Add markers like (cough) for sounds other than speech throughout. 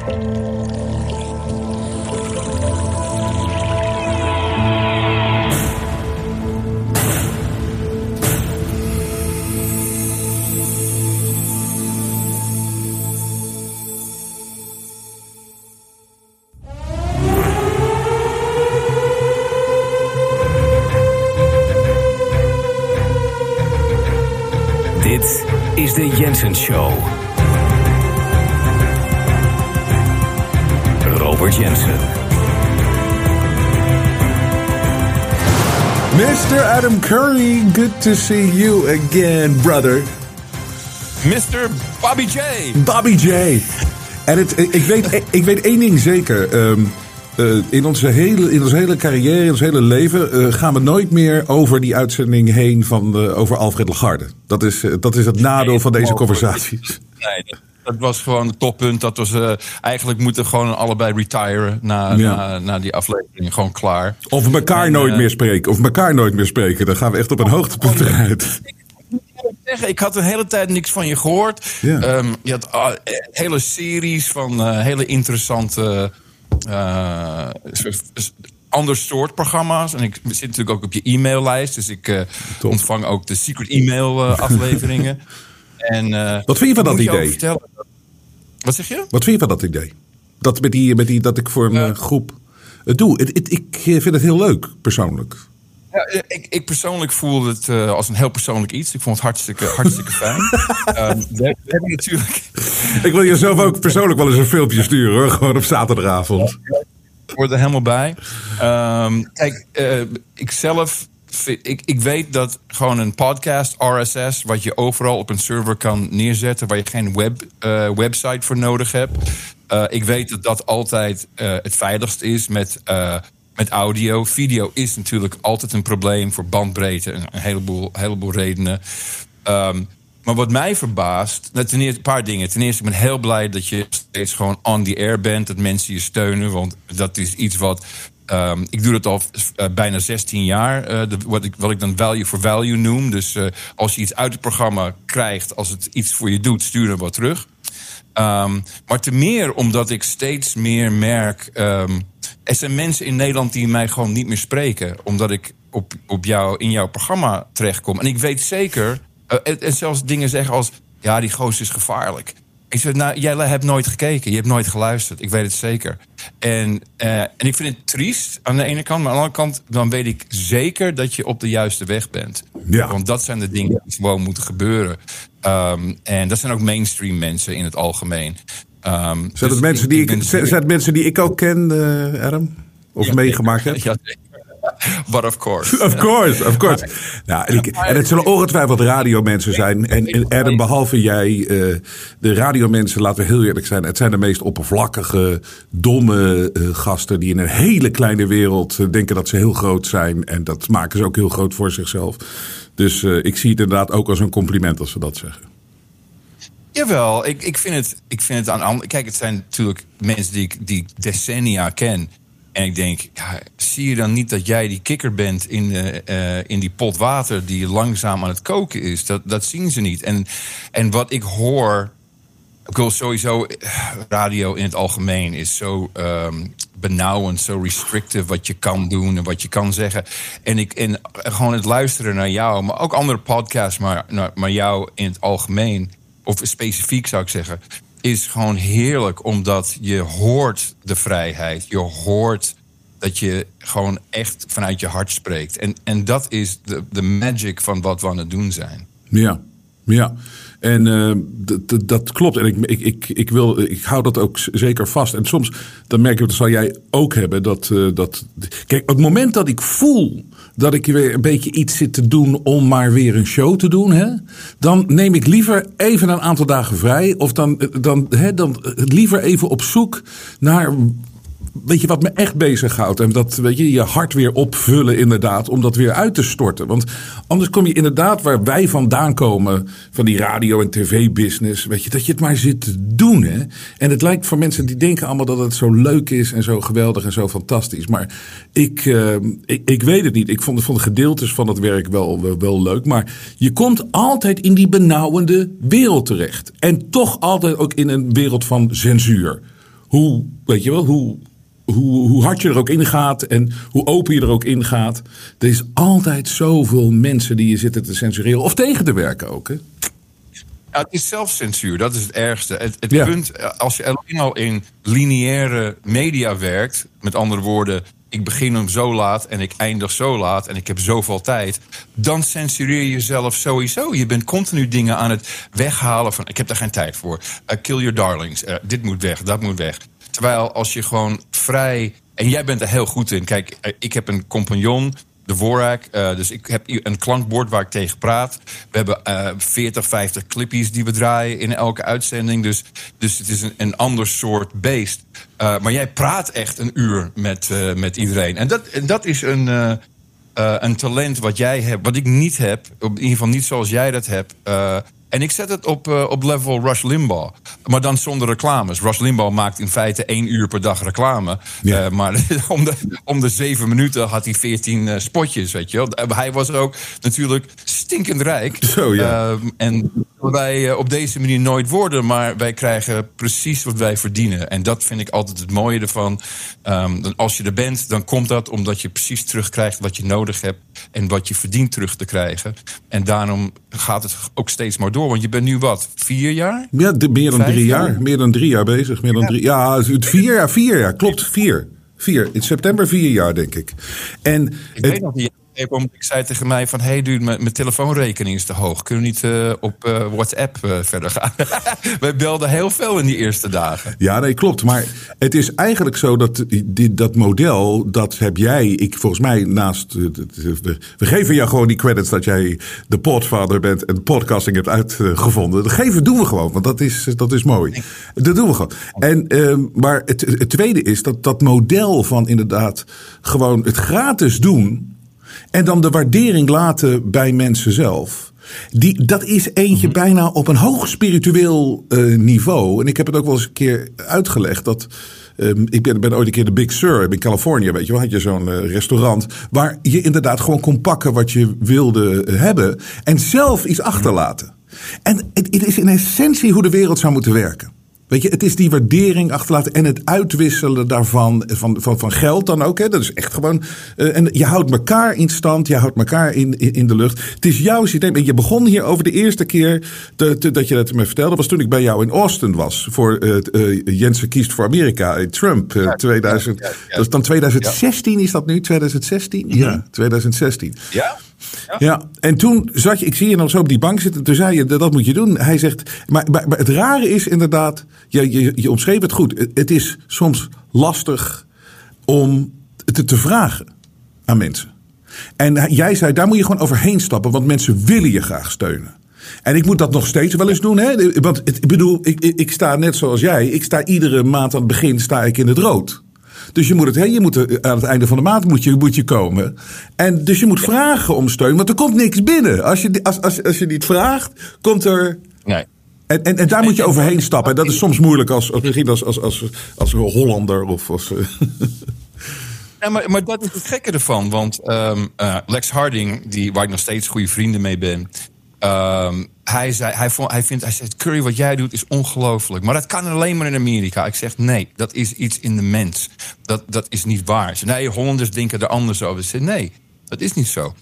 Dit is de Jensen Show. Jensen. Mr. Adam Curry, good to see you again, brother. Mr. Bobby J. Bobby J. En het, ik, weet, ik weet één ding zeker. Ehm, eh, in, onze hele, in onze hele carrière, in ons hele leven, eh, gaan we nooit meer over die uitzending heen van, eh, over Alfred Lagarde. Dat is, dat is het nadeel van deze conversaties. Nee, dat, was gewoon het toppunt. Dat was, eigenlijk moeten gewoon allebei retiren na, na, na, die aflevering. Gewoon klaar. Of elkaar nooit meer spreken. Of elkaar nooit meer spreken. Dan gaan we echt op een hoogtepunt eruit. Ik had een hele tijd niks van je gehoord. Ehm, je had uh, hele series van hele interessante uh, ander soort programma's. En ik zit natuurlijk ook op je e-maillijst. Dus ik ontvang ook de secret e-mail afleveringen. (laughs) en, Wat vind je van dat idee? Wat zeg je? Wat vind je van dat idee? Dat, met die, met die, dat ik voor een groep het doe. Het, het, ik vind het heel leuk, persoonlijk. Ja, ik, ik, persoonlijk voel het uh, als een heel persoonlijk iets. Ik vond het hartstikke, hartstikke fijn. (laughs) um, we, hebben natuurlijk... Ik wil jezelf ook persoonlijk wel eens een filmpje sturen, hoor. Gewoon op zaterdagavond. Ik word er helemaal bij. Um, kijk, uh, ik zelf... Ik, ik weet dat gewoon een podcast, RSS, wat je overal op een server kan neerzetten, waar je geen web, uh, website voor nodig hebt. ik weet dat dat altijd het veiligst is met met audio. Video is natuurlijk altijd een probleem voor bandbreedte en een heleboel, heleboel redenen. Um, maar wat mij verbaast, ten eerste een paar dingen. Ten eerste, ik ben heel blij dat je steeds gewoon on the air bent, dat mensen je steunen, want dat is iets wat. Um, ik doe dat al uh, bijna 16 jaar. De, wat, ik, wat ik dan value for value noem. Dus uh, als je iets uit het programma krijgt, als het iets voor je doet, stuur dan wat terug. Um, maar te meer omdat ik steeds meer merk. Um, er zijn mensen in Nederland die mij gewoon niet meer spreken. Omdat ik op, op jou, in jouw programma terechtkom. En ik weet zeker. En zelfs dingen zeggen als. Ja, die goos is gevaarlijk. Ik zeg, nou, jij hebt nooit gekeken, je hebt nooit geluisterd. Ik weet het zeker. En, uh, en ik vind het triest aan de ene kant, maar aan de andere kant, dan weet ik zeker dat je op de juiste weg bent. Ja. Want dat zijn de dingen die gewoon moeten gebeuren. Um, en dat zijn ook mainstream mensen in het algemeen. Um, zijn, het dus mensen die ik, ik zijn het mensen die ik ook ken, uh, Adam? Of ja, meegemaakt (laughs) heb? Ja, But of course. Of course, of course. Nou, en, ik, en, het zullen ongetwijfeld radiomensen zijn. En, en Adam, behalve jij, uh, de radiomensen, laten we heel eerlijk zijn. Het zijn de meest oppervlakkige, domme uh, gasten die in een hele kleine wereld uh, denken dat ze heel groot zijn. En dat maken ze ook heel groot voor zichzelf. Dus ik zie het inderdaad ook als een compliment als ze dat zeggen. Jawel, ik, ik, vind het, ik vind het aan Kijk, het zijn natuurlijk mensen die ik, die ik decennia ken. En ik denk, zie je dan niet dat jij die kikker bent in, de, uh, in die pot water die langzaam aan het koken is? Dat, dat zien ze niet. En, en wat ik hoor, ik wil sowieso, radio in het algemeen is zo um, benauwend, zo restrictive wat je kan doen en wat je kan zeggen. En, ik, en gewoon het luisteren naar jou, maar ook andere podcasts, maar, maar jou in het algemeen, of specifiek zou ik zeggen is gewoon heerlijk, omdat je hoort de vrijheid. Je hoort dat je gewoon echt vanuit je hart spreekt. En, en dat is de, de magic van wat we aan het doen zijn. Ja, ja. En uh, dat klopt. En ik, ik, ik, ik, wil, ik hou dat ook zeker vast. En soms, dan merk ik, dat zal jij ook hebben. Dat, uh, dat, kijk, het moment dat ik voel dat ik weer een beetje iets zit te doen om maar weer een show te doen, hè, dan neem ik liever even een aantal dagen vrij. Of dan, dan, hè, dan liever even op zoek naar weet je wat me echt bezighoudt? En dat weet je, je hart weer opvullen inderdaad, om dat weer uit te storten. Want anders kom je inderdaad waar wij vandaan komen, van die radio- en tv-business, weet je, dat je het maar zit te doen. Hè? En het lijkt voor mensen die denken allemaal dat het zo leuk is en zo geweldig en zo fantastisch. Maar ik, uh, ik, ik, weet het niet. Ik vond, vond gedeeltes van het werk wel, wel, wel leuk. Maar je komt altijd in die benauwende wereld terecht. En toch altijd ook in een wereld van censuur. hoe, weet je wel, hoe, hoe, hoe hard je er ook in gaat en hoe open je er ook in gaat. Er is altijd zoveel mensen die je zitten te censureren of tegen te werken ook. Hè? Ja, het is zelfcensuur, dat is het ergste. Het, het punt, eh, als je alleen al in lineaire media werkt, met andere woorden, ik begin hem zo laat en ik eindig zo laat en ik heb zoveel tijd, dan censureer je jezelf sowieso. Je bent continu dingen aan het weghalen van ik heb daar geen tijd voor. Uh, kill your darlings. Uh, dit moet weg, dat moet weg. Terwijl als je gewoon vrij. En jij bent er heel goed in. Kijk, ik heb een compagnon de Vorak. Uh, dus ik heb een klankbord waar ik tegen praat. We hebben uh, 40, 50 clippies die we draaien in elke uitzending. Dus, dus het is een, een ander soort beest. Uh, maar jij praat echt een uur met, met iedereen. En dat, en dat is een, een talent wat jij hebt, wat ik niet heb. In ieder geval niet zoals jij dat hebt. En ik zet het op, uh, op level Rush Limbaugh. Maar dan zonder reclames. Rush Limbaugh maakt in feite één uur per dag reclame. Ja. Uh, maar (laughs) om de, om de zeven minuten had hij veertien uh, spotjes, weet je wel. Hij was ook natuurlijk stinkend rijk. Zo, ja. en wij op deze manier nooit worden, maar wij krijgen precies wat wij verdienen. En dat vind ik altijd het mooie ervan. Um, als je er bent, dan komt dat omdat je precies terugkrijgt wat je nodig hebt en wat je verdient terug te krijgen. En daarom gaat het ook steeds maar door. Want je bent nu wat, vier jaar? Ja, de, meer dan Vijf drie jaar. jaar. Meer dan drie jaar bezig. Meer dan ja. drie, ja, vier jaar, vier jaar, klopt, vier. Vier. In september vier jaar, denk ik. En ik het, weet nog niet ik zei tegen mij van... hey dude, mijn telefoonrekening is te hoog. Kunnen we niet uh, op uh, WhatsApp uh, verder gaan? (laughs) Wij belden heel veel in die eerste dagen. Ja, nee, klopt. Maar het is eigenlijk zo dat die, dat model... dat heb jij, ik volgens mij naast... we, geven jou gewoon die credits dat jij de podvader bent... en podcasting hebt uitgevonden. Dat geven doen we gewoon, want dat is, dat is mooi. Dat doen we gewoon. En, ehm, maar het, het tweede is dat dat model van inderdaad... gewoon het gratis doen en dan de waardering laten bij mensen zelf. Die, dat is eentje mm -hmm. bijna op een hoog spiritueel uh, niveau. En ik heb het ook wel eens een keer uitgelegd dat. Um, ik ben, ben, ooit een keer de Big Sur in Californië, weet je wel. Had je zo'n uh, restaurant waar je inderdaad gewoon kon pakken wat je wilde hebben. En zelf iets achterlaten. En het, het is in essentie hoe de wereld zou moeten werken. Weet je, het is die waardering achterlaten en het uitwisselen daarvan, van, van, van geld dan ook. Hè. Dat is echt gewoon. Uh, en je houdt elkaar in stand, je houdt elkaar in, in, in de lucht. Het is jouw systeem. En je begon hier over de eerste keer te, te, dat je dat me vertelde, was toen ik bij jou in Austin was. Voor uh, uh, Jensen kiest voor Amerika, Trump. Ja, 2000, ja, ja, Dat is dan 2016, is dat nu? 2016? Mm -hmm. Ja, 2016. Ja. Ja. en toen zat je, ik zie je nog zo op die bank zitten. Toen zei je, dat, moet je doen. Hij zegt, maar, maar, het rare is inderdaad, je, je, je omschreef het goed. Het, is soms lastig om het te vragen aan mensen. En jij zei, daar moet je gewoon overheen stappen, want mensen willen je graag steunen. En ik moet dat nog steeds wel eens doen. Hè? Want ik bedoel, ik, ik sta net zoals jij. Ik sta iedere maand aan het begin sta ik in het rood. Dus je moet, het, hè, je moet aan het einde van de maand moet je, moet je komen. En dus je moet vragen om steun, want er komt niks binnen. Als je, als, als, als je niet vraagt, komt er. Nee. En, en, en daar moet je overheen stappen. En dat is soms moeilijk als, als, als, als, als Hollander of als. Ja, maar, maar dat is het gekke ervan. Want um, uh, Lex Harding, die, waar ik nog steeds goede vrienden mee ben. Um, hij, zei, hij, vond, hij vindt, hij zegt, Curry, wat jij doet is ongelooflijk. Maar dat kan alleen maar in Amerika. Ik zeg, nee, dat is iets in de mens. Dat, dat is niet waar. Nee, Hollanders denken er anders over. Ik zeg, nee, dat is niet zo.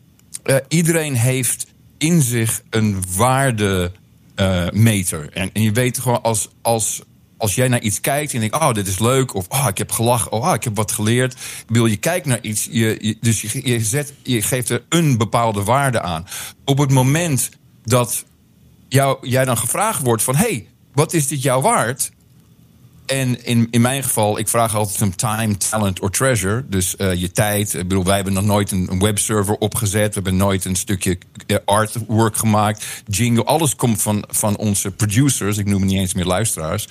Uh, iedereen heeft in zich een waardemeter. Uh, en, en je weet gewoon, als, als, als jij naar iets kijkt en denkt, oh, dit is leuk, of oh, ik heb gelachen, oh, ik heb wat geleerd. Wil je kijkt naar iets, je, je, dus je, je, zet, je geeft er een bepaalde waarde aan. Op het moment dat jou, jij dan gevraagd wordt van... hey, wat is dit jou waard? En in, in mijn geval, ik vraag altijd om time, talent or treasure. Dus uh, je tijd. Ik bedoel, wij hebben nog nooit een, een, webserver opgezet. We hebben nooit een stukje uh, artwork gemaakt. Jingle, alles komt van, van onze producers. Ik noem het niet eens meer luisteraars.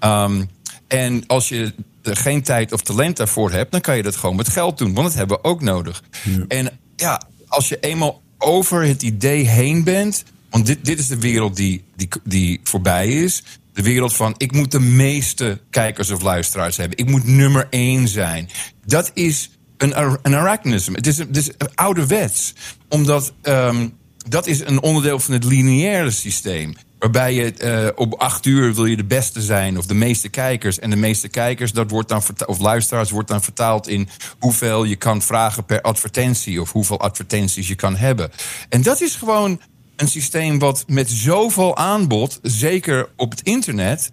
Um, en als je er geen tijd of talent daarvoor hebt... dan kan je dat gewoon met geld doen. Want dat hebben we ook nodig. Ja. En ja, als je eenmaal over het idee heen bent want dit, dit is de wereld die, die, die voorbij is. De wereld van ik moet de meeste kijkers of luisteraars hebben. Ik moet nummer één zijn. Dat is een, een arachnisme. Het is, het is ouderwets. Omdat um, dat is een onderdeel van het lineaire systeem. Waarbij je uh, op acht uur wil je de beste zijn of de meeste kijkers. En de meeste kijkers, dat wordt dan of luisteraars, wordt dan vertaald in hoeveel je kan vragen per advertentie. Of hoeveel advertenties je kan hebben. En dat is gewoon een systeem wat met zoveel aanbod, zeker op het internet,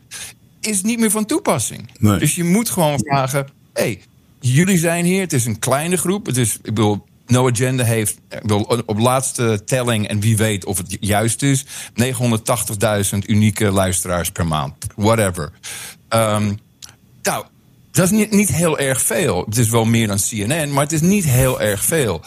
is niet meer van toepassing. Nee. Dus je moet gewoon vragen: hey, jullie zijn hier. Het is een kleine groep. Het is, ik bedoel, No Agenda heeft op laatste telling, en wie weet of het juist is, 980.000 unieke luisteraars per maand. Whatever. Um, nou, dat is niet, niet heel erg veel. Het is wel meer dan CNN, maar het is niet heel erg veel.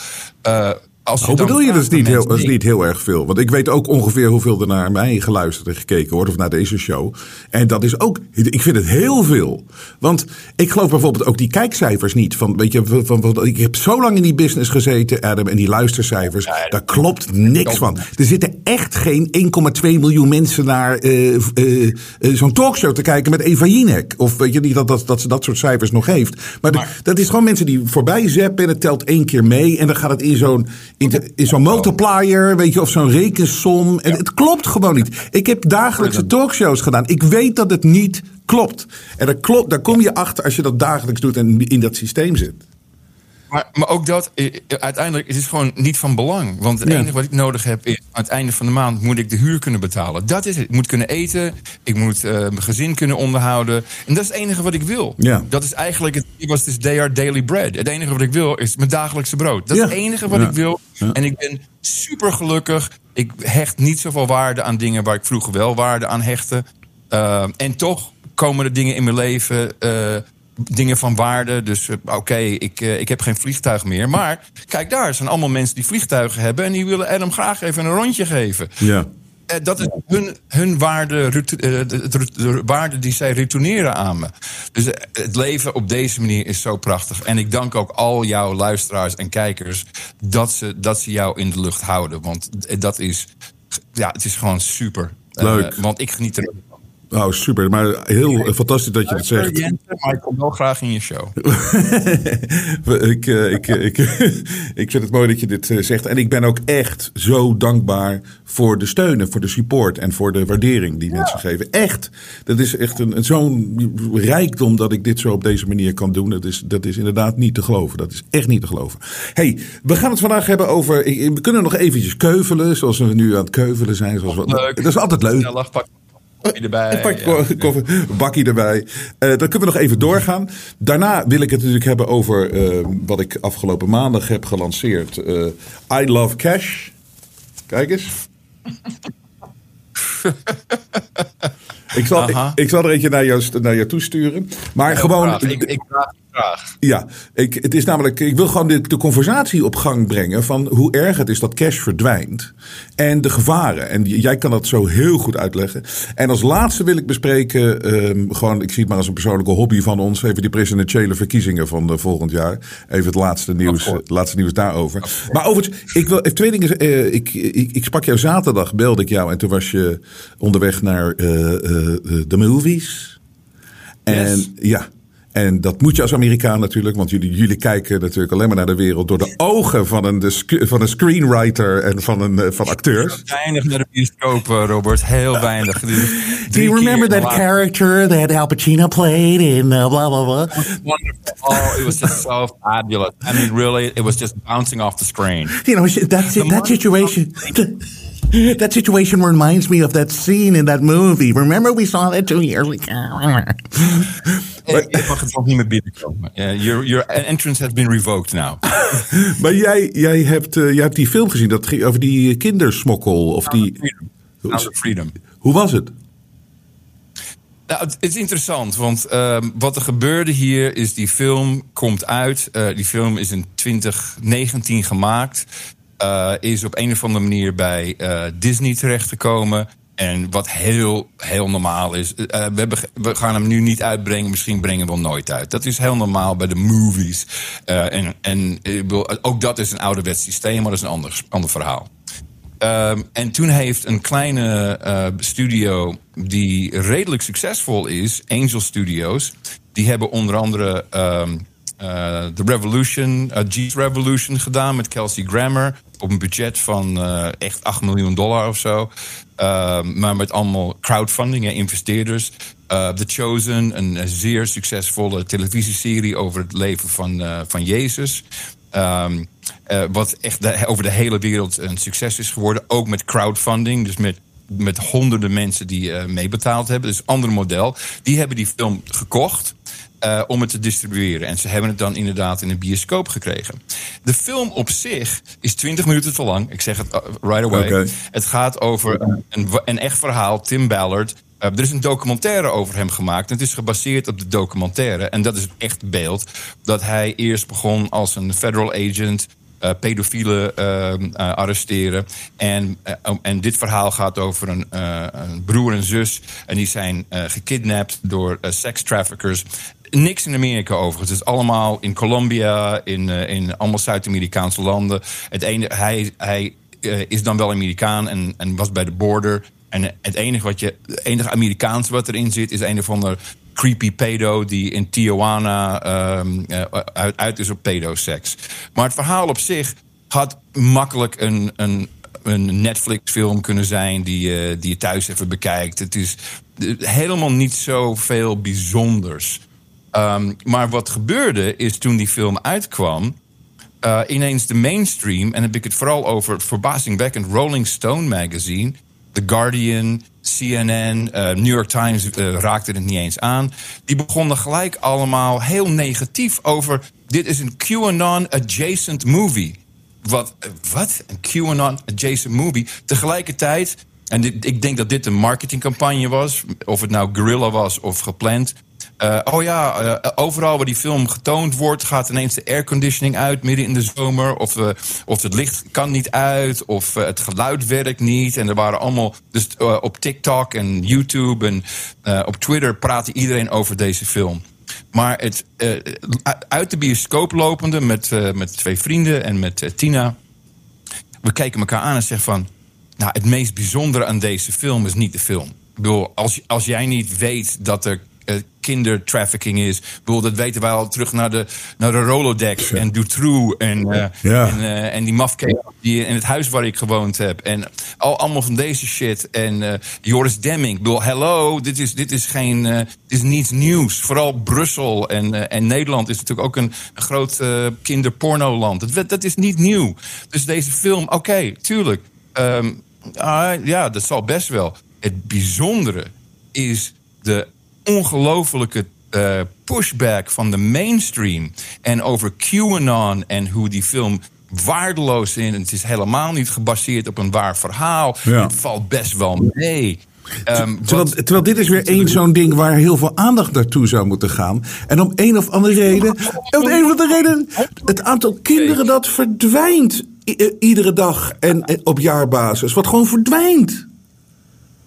Uh, als Hoe bedoel je, dat is, niet heel, dat is niet heel erg veel. Want ik weet ook ongeveer hoeveel er naar mij geluisterd en gekeken wordt. Of naar deze show. En dat is ook, ik vind het heel veel. Want ik geloof bijvoorbeeld ook die kijkcijfers niet. Van, weet je, van, van, ik heb zo lang in die business gezeten, Adam. En die luistercijfers, daar klopt niks van. Er zitten echt geen 1,2 miljoen mensen naar uh, uh, uh, zo'n talkshow te kijken met Eva Jinek. Of weet je niet dat, dat, dat ze dat soort cijfers nog heeft. Maar, maar dat is gewoon mensen die voorbij zappen. En het telt één keer mee. En dan gaat het in zo'n in, zo'n multiplier, weet je, of zo'n rekensom. En het klopt gewoon niet. Ik heb dagelijkse talkshows gedaan. Ik weet dat het niet klopt. En dat klopt, daar kom je achter als je dat dagelijks doet en in dat systeem zit. Maar, maar ook dat, eh, uiteindelijk is het gewoon niet van belang. Want het enige wat ik nodig heb is, aan het einde van de maand moet ik de huur kunnen betalen. Dat is het. Ik moet kunnen eten, ik moet uh, mijn gezin kunnen onderhouden. En dat is het enige wat ik wil. Ja. Dat is eigenlijk, het was dus they are daily bread. Het enige wat ik wil is mijn dagelijkse brood. Dat is het enige wat ik wil. En ik ben super gelukkig. Ik hecht niet zoveel waarde aan dingen waar ik vroeger wel waarde aan hechtte. Uh, en toch komen er dingen in mijn leven dingen van waarde. Dus uh, oké, ik, uh, ik heb geen vliegtuig meer. Maar kijk daar, zijn allemaal mensen die vliegtuigen hebben... en die willen Adam graag even een rondje geven. Ja. Uh, dat is hun, hun waarde, de, de, waarde die zij retourneren aan me. Dus het leven op deze manier is zo prachtig. En ik dank ook al jouw luisteraars en kijkers... dat ze, dat ze jou in de lucht houden. Want dat is, ja, het is gewoon super. Leuk. want ik geniet er Oh, super. Maar heel fantastisch dat je dat zegt. maar ik kom wel graag in je show. (laughs) ik, uh, ik, ik, (laughs) ik vind het mooi dat je dit uh, zegt. En ik ben ook echt zo dankbaar voor de steun en voor de support en voor de waardering die ja. mensen geven. Echt. Dat is echt een, een zo'n rijkdom dat ik dit zo op deze manier kan doen. Dat is, dat is inderdaad niet te geloven. Dat is echt niet te geloven. hey, we gaan het vandaag hebben over... We kunnen nog eventjes keuvelen, zoals we nu aan het keuvelen zijn. Zoals we, leuk. Dat is altijd leuk. Ja, lachpak. Bakkie erbij. Een koffie, bakkie erbij. Uh, dan kunnen we nog even doorgaan. Daarna wil ik het natuurlijk hebben over uh, wat ik afgelopen maandag heb gelanceerd. Uh, I Love Cash. Kijk eens. (laughs) ik, zal, ik, ik, zal er eentje naar jou, naar jou toesturen. Maar gewoon. Ik, ik, Graag. Ja, ik, het is namelijk, ik wil gewoon de, de, conversatie op gang brengen van hoe erg het is dat cash verdwijnt en de gevaren. En jij kan dat zo heel goed uitleggen. En als laatste wil ik bespreken, um, gewoon, ik zie het maar als een persoonlijke hobby van ons, even die presidentiële verkiezingen van uh, volgend jaar. Even het laatste nieuws, laatste nieuws daarover. Maar overigens, ik wil even twee dingen. Uh, ik, ik, ik, sprak jou zaterdag, belde ik jou en toen was je onderweg naar uh, de movies. En yes. ja. En dat moet je als Amerikaan natuurlijk, want jullie, jullie kijken natuurlijk alleen maar naar de wereld door de ogen van een, de, van een screenwriter en van, een, van acteurs. Weinig naar de bioscoop, Robert. Heel weinig. (laughs) Do you remember that character that Al Pacino played in uh, blah blah blah? Wonderful. Oh, it was just so fabulous. I mean, really, it was just bouncing off the screen. You know, that situation. That situation reminds me of that scene in that movie. Remember, we saw that two years ago. (laughs) Je mag het ook niet meer binnenkomen. Uh, your, your entrance has been revoked now. (laughs) maar jij, jij, hebt, uh, jij hebt die film gezien, dat ging over die kindersmokkel. Of die... Freedom. Freedom. Hoe was het? Nou, het is interessant, want uh, wat er gebeurde hier is die film komt uit. Uh, die film is in 2019 gemaakt. Uh, is op een of andere manier bij Disney terechtgekomen. En wat heel, heel normaal is. Uh, we, hebben, we, gaan hem nu niet uitbrengen. Misschien brengen we hem nooit uit. Dat is heel normaal bij de movies. En en ook dat is een ouderwets systeem, maar dat is een ander, ander verhaal. Uh, en toen heeft een kleine studio die redelijk succesvol is, Angel Studios, die hebben onder andere eh, The Revolution, uh, G's Revolution gedaan met Kelsey Grammer. Op een budget van uh, echt 8 miljoen dollar of zo. maar met allemaal crowdfunding en investeerders. The Chosen, een zeer succesvolle televisieserie over het leven van, van Jezus. Um, wat echt over de hele wereld een succes is geworden. Ook met crowdfunding, dus met met honderden mensen die meebetaald hebben. Dus ander model. Die hebben die film gekocht. Uh, om het te distribueren. En ze hebben het dan inderdaad in een bioscoop gekregen. De film op zich is 20 minuten te lang. Ik zeg het uh, right away. Okay. Het gaat over een, een, echt verhaal. Tim Ballard. Uh, er is een documentaire over hem gemaakt. Het is gebaseerd op de documentaire. En dat is het echt beeld. Dat hij eerst begon als een federal agent. Uh, pedofielen uh, arresteren. En, en dit verhaal gaat over een, een, broer en zus. En die zijn gekidnapt door traffickers niks in Amerika overigens. Het is allemaal in Colombia, in, uh, in allemaal Zuid-Amerikaanse landen. Het ene, hij hij uh, is dan wel Amerikaan en, en was bij de border. En het enige, wat je, het enige Amerikaans wat erin zit, is een of ander creepy pedo die in Tijuana uh, uit, uit is op pedoseks. Maar het verhaal op zich had makkelijk een, een, een Netflix-film kunnen zijn die, die je thuis even bekijkt. Het is helemaal niet zoveel bijzonders. Um, maar wat gebeurde is toen die film uitkwam. Uh, ineens de mainstream, en dan heb ik het vooral over het verbazingwekkend Rolling Stone magazine, The Guardian, CNN, uh, New York Times uh, raakte het niet eens aan. Die begonnen gelijk allemaal heel negatief over. Dit is een QAnon-adjacent movie. Wat? Wat? Een QAnon-adjacent movie. Tegelijkertijd, en ik denk dat dit een marketingcampagne was, of het nou guerrilla was of gepland. Uh, oh ja, uh, overal waar die film getoond wordt, gaat ineens de airconditioning uit midden in de zomer. Of, uh, of het licht kan niet uit, of het geluid werkt niet. En er waren allemaal. Dus op TikTok en YouTube en op Twitter praatte iedereen over deze film. Maar het, uit de bioscoop lopende met, met twee vrienden en met Tina. We kijken elkaar aan en zeggen van. Nou, het meest bijzondere aan deze film is niet de film. Ik bedoel, als, als jij niet weet dat er kindertrafficking is. Bedoel, dat weten wij al terug naar de, naar de Rolodex en Dutroux en, uh, ja. en, uh, en die mafkees die in het huis waar ik gewoond heb. En al, allemaal van deze shit. En Joris Demming. Ik bedoel, hello, dit is, dit is geen, dit is niets nieuws. Vooral Brussel en, en Nederland is natuurlijk ook een, een groot kinderpornoland. Dat, dat is niet nieuw. Dus deze film, oké, okay, tuurlijk. Um, ja, dat zal best wel. Het bijzondere is de ongelofelijke uh, pushback van de mainstream. En over QAnon en hoe die film waardeloos is. Het is helemaal niet gebaseerd op een waar verhaal. Het valt best wel mee. Um, terwijl, terwijl, dit is weer één zo'n ding waar heel veel aandacht naartoe zou moeten gaan. En om een of andere reden. Om een of andere reden. Het aantal kinderen dat verdwijnt. iedere dag en op jaarbasis. Wat gewoon verdwijnt.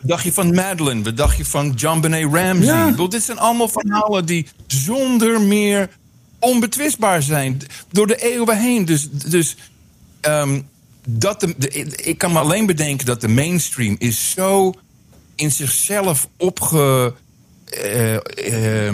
Dacht je van Madeline? Wat dacht je van John Benet Ramsey? Ja. Bedoel, dit zijn allemaal verhalen die zonder meer onbetwistbaar zijn. Door de eeuwen heen. Dus, dus um, dat de, ik kan me alleen bedenken dat de mainstream is zo in zichzelf opge... Uh, uh,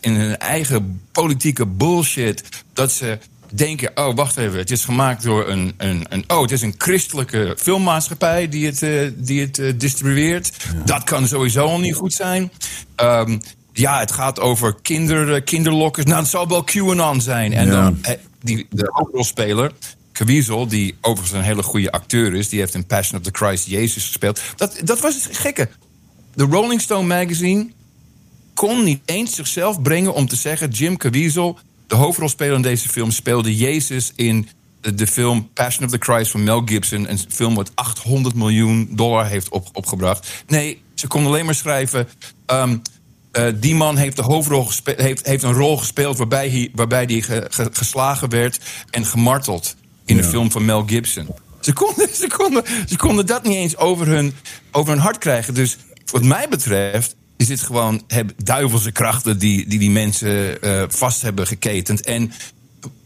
in hun eigen politieke bullshit. Dat ze denken, oh wacht even, het is gemaakt door een, een, een oh het is een christelijke filmmaatschappij die het, uh, die het uh, distribueert. Dat kan sowieso al niet goed zijn. Um, ja, het gaat over kinder, kinderlokkers. Nou, het zal wel QAnon zijn. En dan die, de hoofdrolspeler, Caviezel, die overigens een hele goede acteur is, die heeft in Passion of the Christ Jezus gespeeld. Dat, dat was het gekke. De Rolling Stone magazine kon niet eens zichzelf brengen om te zeggen: Jim Caviezel de hoofdrolspeler in deze film speelde Jezus in de film Passion of the Christ van Mel Gibson. Een film wat 800 miljoen dollar heeft op, opgebracht. Nee, ze kon alleen maar schrijven. Um, uh, die man heeft, de hoofdrol heeft, heeft een rol gespeeld waarbij hij, waarbij hij ge, ge, geslagen werd en gemarteld in ja. de film van Mel Gibson. Ze konden, ze, konden, ze konden dat niet eens over hun, over hun hart krijgen. Dus wat mij betreft is dit gewoon heb, duivelse krachten die die, die mensen uh, vast hebben geketend. En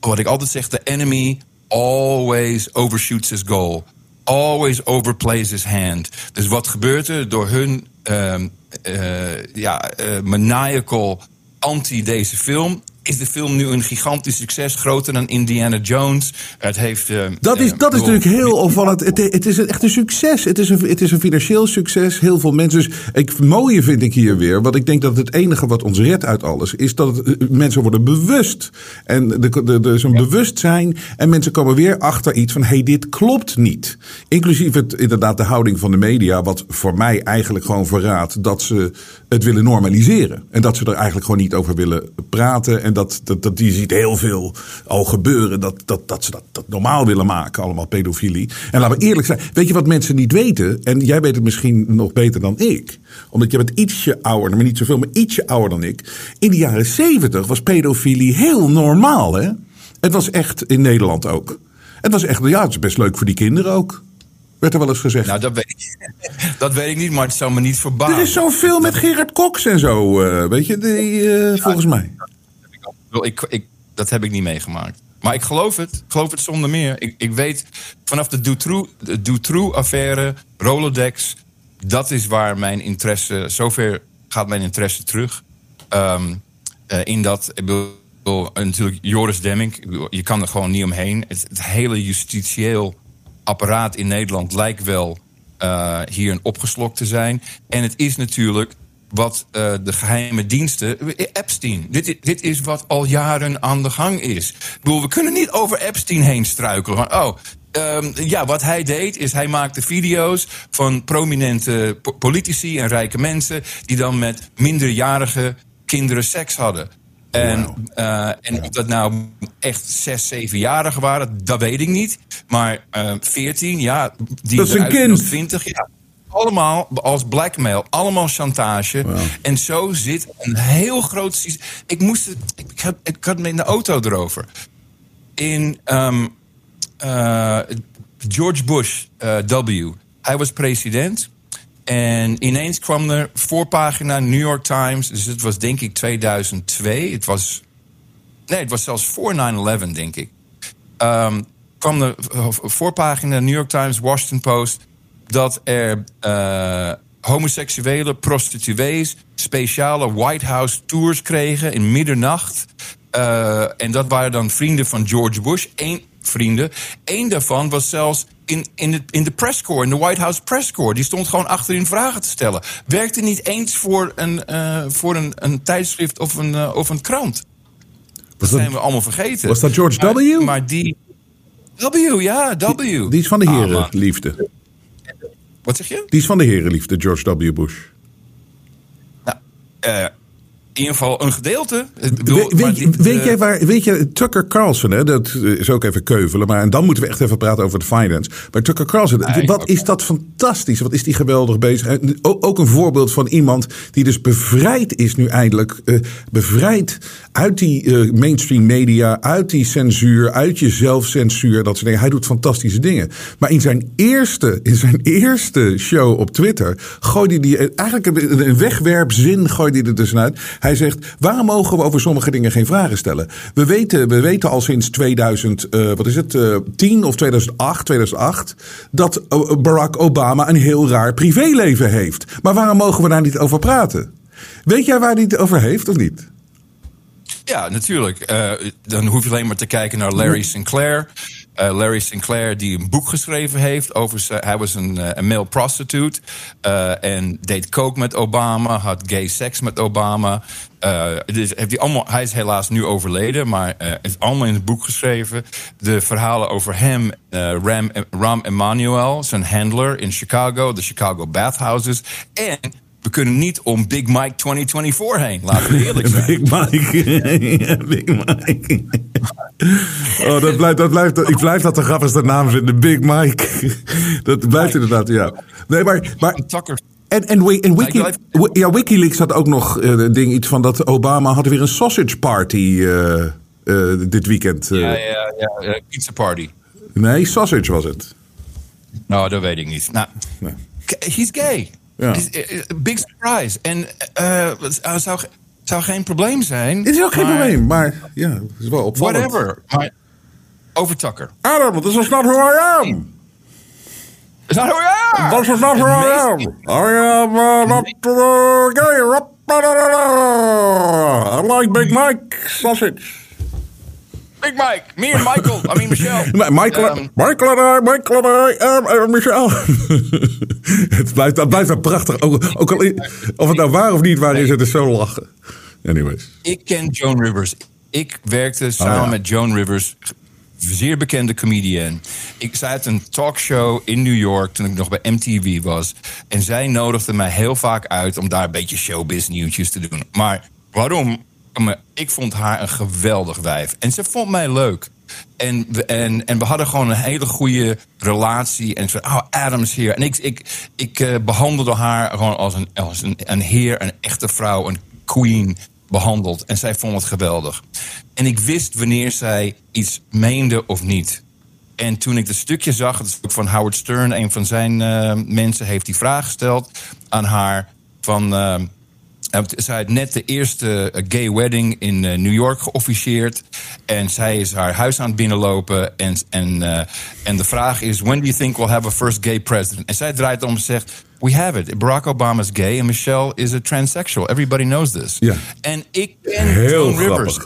wat ik altijd zeg, de enemy always overshoots his goal. Always overplays his hand. Dus wat gebeurt er door hun uh, uh, ja, maniacal anti deze film? Is de film nu een gigantisch succes, groter dan Indiana Jones. Het heeft. eh, Dat is, eh, dat is natuurlijk heel opvallend. Het, het is echt een succes. Het is een, het is een financieel succes. Heel veel mensen. Dus ik, het mooie vind ik hier weer. Want ik denk dat het enige wat ons redt uit alles. is dat het, eh, mensen worden bewust. En er- is een bewustzijn. En mensen komen weer achter iets van: hé, hey, dit klopt niet. Inclusief het, inderdaad de houding van de media. Wat voor mij eigenlijk gewoon verraadt dat ze het willen normaliseren. En dat ze er eigenlijk gewoon niet over willen praten. En dat, dat, dat die ziet heel veel al gebeuren. Dat, dat, dat ze dat, dat normaal willen maken, allemaal pedofilie. En laten we eerlijk zijn. Weet je wat mensen niet weten? En jij weet het misschien nog beter dan ik. Omdat je bent ietsje ouder, maar niet zoveel, maar ietsje ouder dan ik. In de jaren zeventig was pedofilie heel normaal, hè? Het was echt in Nederland ook. Het was echt, ja, het is best leuk voor die kinderen ook. Werd er wel eens gezegd. Nou, dat weet, ik, dat weet ik niet, maar het zou me niet verbazen. er is zoveel met Gerard Cox en zo, eh, weet je, die, eh, volgens mij. Ik, ik, dat heb ik niet meegemaakt. Maar ik geloof het. Ik geloof het zonder meer. Ik, ik weet vanaf de Dutroux- de Dutroux-affaire, Rolodex... dat is waar mijn interesse... zover gaat mijn interesse terug. Ehm, eh, in dat... Ik bedoel, natuurlijk Joris Demming. Je kan er gewoon niet omheen. Het, hele justitieel apparaat in Nederland lijkt wel eh, hierin opgeslokt te zijn. En het is natuurlijk wat eh, de geheime diensten. Epstein. Dit, dit is wat al jaren aan de gang is. Ik bedoel, we kunnen niet over Epstein heen struikelen. Van, oh. ehm, ja, wat hij deed is hij maakte video's van prominente po- politici en rijke mensen die dan met minderjarige kinderen seks hadden. En, eh, en of dat nou echt zes, zevenjarigen waren, dat weet ik niet. Maar eh 14, ja, die Dat is een kind. als 20, ja. Allemaal als blackmail, allemaal chantage. En zo zit een heel groot. Ik moest het. Ik, had, ik had het in de auto erover. In ehm, eh, George Bush eh, W. Hij was president. En ineens kwam er voorpagina New York Times. Dus het was denk ik 2002. Het was. Nee, het was zelfs voor 9-11, denk ik. Ehm, kwam de eh, voorpagina New York Times, Washington Post. Dat er eh, homoseksuele prostituees speciale White House tours kregen in middernacht. Eh, en dat waren dan vrienden van George Bush. Eén vrienden. Eén daarvan was zelfs in, in, de, in de presscorps, in de White House presscorps. Die stond gewoon achterin vragen te stellen. Werkte niet eens voor een, eh, voor een, een tijdschrift of een, of een krant. Dat dat- zijn we allemaal vergeten. was dat George W? Maar die... W, ja, W. Die is van de Ah, man. Wat zeg je? Die is van de herenliefde, George W. Bush. Nou, eh, ieder geval een gedeelte. Bedoel, We- weet, je- dit, weet eh, jij waar, weet je, Tucker Carlson, hè, dat is ook even keuvelen, maar en dan moeten we echt even praten over de finance. Maar Tucker Carlson, wat is dat fantastisch? Wat is die geweldig bezig? Ook, ook een voorbeeld van iemand die dus bevrijd is nu eindelijk, eh, bevrijd uit die eh, mainstream media, uit die censuur, uit je zelfcensuur, dat soort dingen. Hij doet fantastische dingen. Maar in zijn eerste, in zijn eerste show op Twitter gooide hij die, eigenlijk een, een wegwerpzin gooide hij er tussenuit. Hij zegt, waarom mogen we over sommige dingen geen vragen stellen? We weten, we weten al sinds 2000, eh, wat is het, eh 10 of 2008, 2008, dat eh, Barack Obama een heel raar privéleven heeft. Maar waarom mogen we daar niet over praten? Weet jij waar hij het over heeft of niet? Ja, natuurlijk. Eh, dan hoef je alleen maar te kijken naar Larry Sinclair. Eh, Larry Sinclair die een boek geschreven heeft over hij was een, eh, een male prostitute en deed coke met Obama, had gay seks met Obama. Dus heeft hij, allemaal, hij is helaas nu overleden, maar heeft allemaal in het boek geschreven. De verhalen over hem, Ram, Ram Emanuel, zijn handler in Chicago, de Chicago Bathhouses. En we kunnen niet om Big Mike 2024 heen, laten we eerlijk zijn. (laughs) Big Mike. (laughs) Big Mike. Oh, dat blijft, dat blijft, ik blijf dat de grappigste naam vinden. Big Mike. (laughs) Dat blijft inderdaad, ja. Nee, maar, maar En, en, en Wiki, Ja, Wikileaks had ook nog eh, ding iets van dat Obama had weer een sausage party eh, eh, dit weekend. Ja, ja, ja, pizza party. Nee, sausage was het. Nou, dat weet ik niet. Nou, he's gay. Ja. Eh, eh, Big surprise. En uh, zou, zou geen probleem zijn. Het is ook geen maar probleem, maar ja, het is wel opvallend. Whatever. Maar over Tucker. Adam, this is not who I am. Is dat hoe ja? This is not who I am. I am uh, not uh, gay. I like Big Mike sausage. Big Mike, me and Michael, I mean Michelle. (laughs) Nee, Michael, Ehm, Michael en I, Michael en I, um, uh, Michel. (laughs) het, blijft, het blijft wel prachtig. Ook, ook al, of het nou waar of niet waar is, het is zo lachen. Anyways. Ik ken Joan Rivers. Ik werkte samen Oh, ja. met Joan Rivers, zeer bekende comedian. Ik zij had een talkshow in New York toen ik nog bij MTV was. En zij nodigde mij heel vaak uit om daar een beetje showbiz nieuwtjes te doen. Maar waarom? Maar Ik vond haar een geweldig wijf. En ze vond mij leuk. En we, en, en we hadden gewoon een hele goede relatie. En ze oh, Adam's hier. En ik, ik, ik eh, behandelde haar gewoon als, een, als een, een heer, een echte vrouw, een queen behandeld. En zij vond het geweldig. En ik wist wanneer zij iets meende of niet. En toen ik het stukje zag, het stuk van Howard Stern, een van zijn eh, mensen, heeft die vraag gesteld aan haar van. eh, zij had net de eerste eh, gay wedding in eh, New York geofficieerd. En zij is haar huis aan het binnenlopen. En, en, eh, en de vraag is: When do you think we'll have a first gay president? En zij draait om en zegt: We have it. Barack Obama is gay en Michelle is a transsexual. Everybody knows this. Ja. En ik ken Heel Rivers.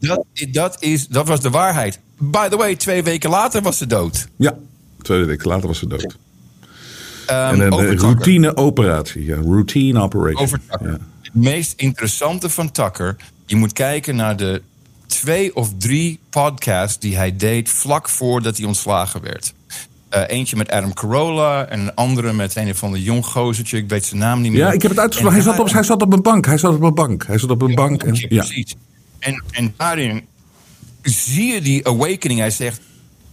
Dat, dat, is, dat was de waarheid. By the way, twee weken later was ze dood. Ja, twee weken later was ze dood. Ehm, En een routine operatie. Ja, routine operation. Over. Ja. Het meest interessante van Tucker. Je moet kijken naar de twee of drie podcasts die hij deed vlak voordat hij ontslagen werd. Eh, eentje met Adam Carolla en een andere met een van de jong gozertje. Ik weet zijn naam niet meer. Ja, ik heb het uitgesproken. Hij, zat op- hij zat op een bank. Hij zat op een bank. Hij zat op een bank. En, Ja, ja. precies. En, en daarin zie je die awakening. Hij zegt,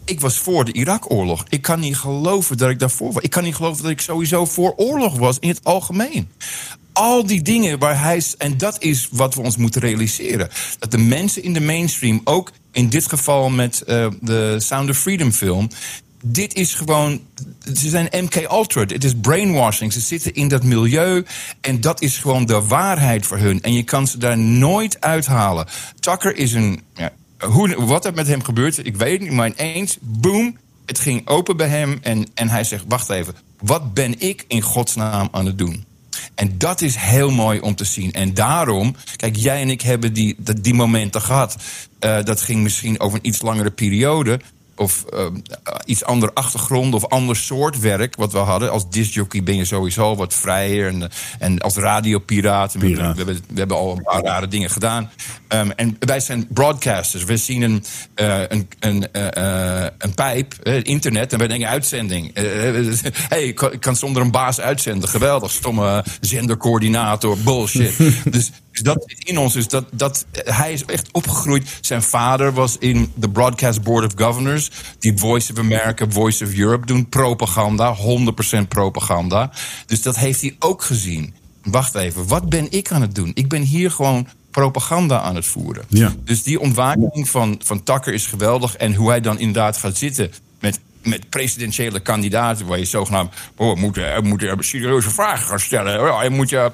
ik was voor de Irak-oorlog. Ik kan niet geloven dat ik daarvoor was. Ik kan niet geloven dat ik sowieso voor oorlog was in het algemeen. Al die dingen waar hij... En dat is wat we ons moeten realiseren. Dat de mensen in de mainstream, ook in dit geval met eh, de Sound of Freedom film... Dit is gewoon. Ze zijn MK Ultra. Het is brainwashing. Ze zitten in dat milieu. En dat is gewoon de waarheid voor hun. En je kan ze daar nooit uithalen. Tucker is een. Ja, hoe, wat er met hem gebeurt, ik weet het niet. Maar ineens, boom. Het ging open bij hem. En, en hij zegt: Wacht even. Wat ben ik in godsnaam aan het doen? En dat is heel mooi om te zien. En daarom, kijk, jij en ik hebben die, die momenten gehad. Eh, dat ging misschien over een iets langere periode. Of eh, iets andere achtergrond of ander soort werk wat we hadden. Als discjockey ben je sowieso wat vrijer. En, eh, en als radiopiraat. We, hebben, we hebben al een paar rare dingen gedaan. Ehm, en wij zijn broadcasters. We zien een, eh, een, een, een pijp, internet, en wij denken uitzending. (laughs) Hey, ik kan, ik kan zonder een baas uitzenden. Geweldig, stomme zendercoördinator, bullshit. (laughs) dus, dus dat zit in ons. Dus dat, dat, hij is echt opgegroeid. Zijn vader was in de Broadcast Board of Governors. Die Voice of America, Voice of Europe doen. Propaganda, 100% propaganda. Dus dat heeft hij ook gezien. Wacht even, wat ben ik aan het doen? Ik ben hier gewoon propaganda aan het voeren. Ja. Dus die ontwaking van, van Tucker is geweldig. En hoe hij dan inderdaad gaat zitten met, presidentiële kandidaten... waar je zogenaamd... Oh, we moeten, we moeten serieuze vragen gaan stellen. Ja, Je moet je...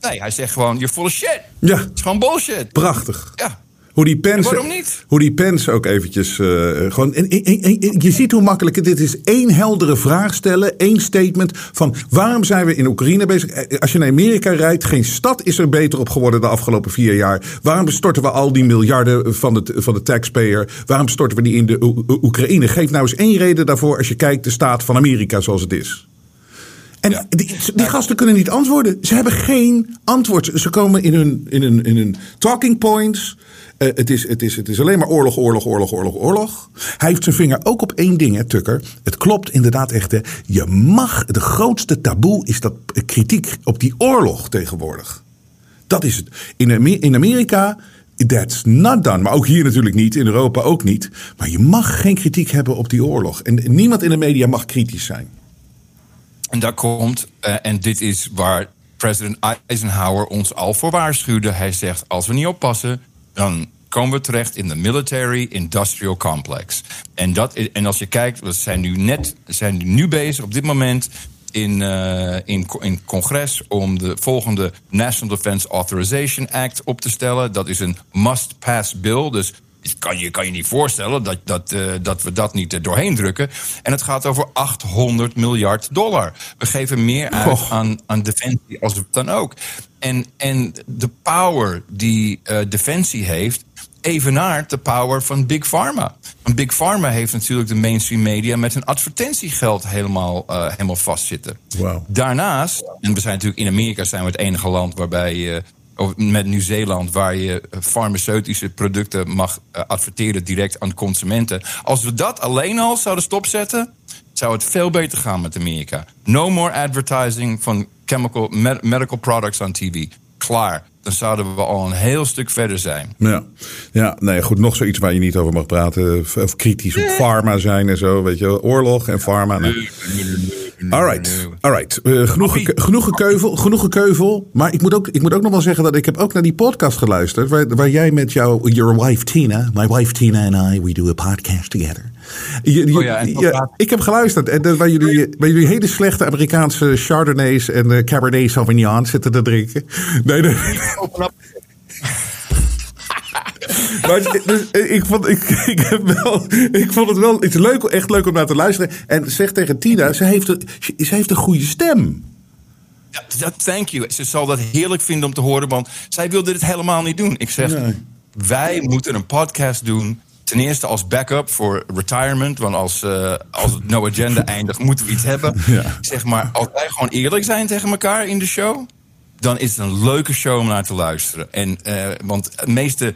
Nee, hij zegt gewoon, you're full shit. Ja. Het is gewoon bullshit. Prachtig. Ja. Hoe die Pence, Waarom niet? Hoe die Pence ook eventjes eh, gewoon. En, en- en- en- je ziet hoe makkelijk het is. Het is één heldere vraag stellen, één statement van waarom zijn we in Oekraïne bezig? Eh, Als je naar Amerika rijdt, geen stad is er beter op geworden de afgelopen vier jaar. Waarom storten we al die miljarden van de, van de taxpayer? Waarom storten we die in de Oe- Oe- Oekraïne? Geef nou eens één reden daarvoor als je kijkt de staat van Amerika zoals het is. En die, die gasten kunnen niet antwoorden. Ze hebben geen antwoord. Ze komen in hun, in hun, in hun talking points. Eh, het, is, het, is, het is alleen maar oorlog, oorlog, oorlog, oorlog, oorlog. Hij heeft zijn vinger ook op één ding, hè, Tucker. Het klopt inderdaad echt. Hè. Je mag, de grootste taboe is dat eh, kritiek op die oorlog tegenwoordig. Dat is het. In, in Amerika, that's not done. Maar ook hier natuurlijk niet, in Europa ook niet. Maar je mag geen kritiek hebben op die oorlog. En niemand in de media mag kritisch zijn. En daar komt, eh, en dit is waar president Eisenhower ons al voor waarschuwde. Hij zegt: als we niet oppassen, dan komen we terecht in de military industrial complex. En, dat, en als je kijkt, we zijn nu net zijn nu bezig op dit moment. In, eh, in, in congres om de volgende National Defense Authorization Act op te stellen. Dat is een must-pass bill. Dus kan je kan je niet voorstellen dat, dat, uh, dat we dat niet er doorheen drukken. En het gaat over 800 miljard dollar. We geven meer uit aan, aan defensie als het dan ook. En, en de power die uh, defensie heeft, evenaart de power van Big Pharma. Want Big Pharma heeft natuurlijk de mainstream media met hun advertentiegeld helemaal, uh, helemaal vastzitten. Daarnaast, en we zijn natuurlijk in Amerika zijn we het enige land waarbij. Of met Nieuw-Zeeland, waar je farmaceutische producten mag uh, adverteren direct aan consumenten. Als we dat alleen al zouden stopzetten, zou het veel beter gaan met Amerika. No more advertising van chemical, med medical products on TV. Klaar dan zouden we al een heel stuk verder zijn. Ja, ja nee, goed, nog zoiets waar je niet over mag praten. Of kritisch op pharma zijn en zo, weet je Oorlog en pharma. Nee. Alright, alright. Uh, genoeg, ge genoeg, gekeuvel, genoeg gekeuvel. Maar ik moet, ook, ik moet ook nog wel zeggen dat ik heb ook naar die podcast geluisterd... waar, waar jij met jouw your wife Tina... My wife Tina and I, we do a podcast together. Je, je, oh ja, en ja, ik heb geluisterd. En, waar, jullie, waar jullie hele slechte Amerikaanse Chardonnays en uh, Cabernet Sauvignon zitten te drinken. Nee, nee. (laughs) Maar dus, ik, vond, ik, (laughs) ik, heb wel, ik vond het wel iets leuk, echt leuk om naar te luisteren. En zeg tegen Tina, ze heeft, een, ze heeft een goede stem. Ja, thank you. Ze zal dat heerlijk vinden om te horen, want zij wilde dit helemaal niet doen. Ik zeg, nee. wij moeten een podcast doen. Ten eerste als backup voor retirement. Want als, uh, als het No Agenda (laughs) eindigt, moeten we iets hebben. Ja. Zeg maar, als wij gewoon eerlijk zijn tegen elkaar in de show dan is het een leuke show om naar te luisteren. En, uh, want de meeste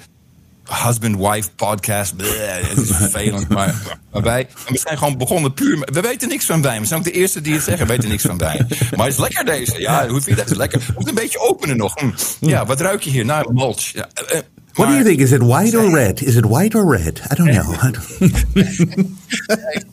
husband-wife podcast, bleh, het is (laughs) vervelend, maar, maar wij we zijn gewoon begonnen puur. We weten niks van wijn. We zijn ook de eerste die het zeggen. We weten niks van wijn. Maar het is lekker deze. Ja, hoe vind je dat? Het is lekker. Moet een beetje openen nog. Hm. Ja, wat ruik je hier? Nou, mulch. Ja, uh, What do you think? Is it white or red? Is it white or red? I don't (laughs) know. I don't... (laughs)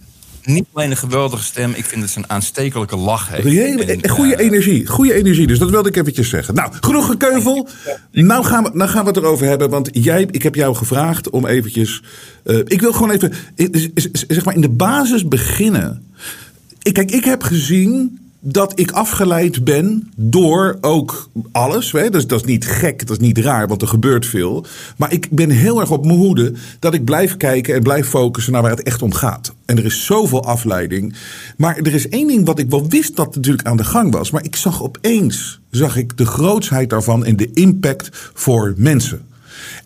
niet alleen een geweldige stem, ik vind dat ze een aanstekelijke lach heeft. En, goede uh, energie, goede energie. Dus dat wilde ik eventjes zeggen. Nou, genoeg gekeuvel. Nou gaan we, nou gaan we het erover hebben. Want jij, ik heb jou gevraagd om eventjes... Uh, ik wil gewoon even, zeg maar, in de basis beginnen. Ik, kijk, ik heb gezien dat ik afgeleid ben door ook alles. Hè? Dat is niet gek, dat is niet raar, want er gebeurt veel. Maar ik ben heel erg op mijn hoede dat ik blijf kijken en blijf focussen naar waar het echt om gaat. En er is zoveel afleiding. Maar er is één ding wat ik wel wist dat natuurlijk aan de gang was. Maar ik zag opeens, zag ik de grootsheid daarvan en de impact voor mensen.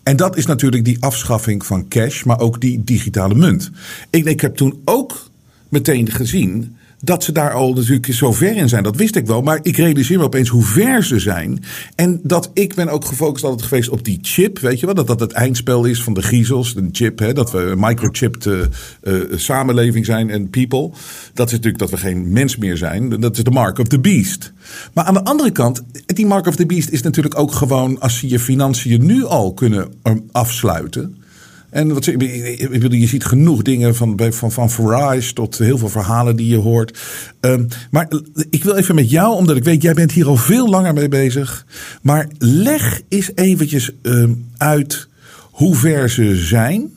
En dat is natuurlijk die afschaffing van cash, maar ook die digitale munt. Ik, ik heb toen ook meteen gezien dat ze daar al natuurlijk zo ver in zijn. Dat wist ik wel. Maar ik realiseer me opeens hoe ver ze zijn. En dat ik ben ook gefocust altijd geweest op die chip. Weet je wel? Dat dat het eindspel is van de griezels. Een chip. Hè? Dat we een microchipped uh, uh, samenleving zijn en people. Dat is natuurlijk dat we geen mens meer zijn. Dat is de mark of the beast. Maar aan de andere kant, die mark of the beast is natuurlijk ook gewoon als ze je financiën nu al kunnen afsluiten. En wat, je ziet genoeg dingen van, van, van tot heel veel verhalen die je hoort. Um, maar ik wil even met jou, omdat ik weet, jij bent hier al veel langer mee bezig. Maar leg eens eventjes um, uit hoe ver ze zijn.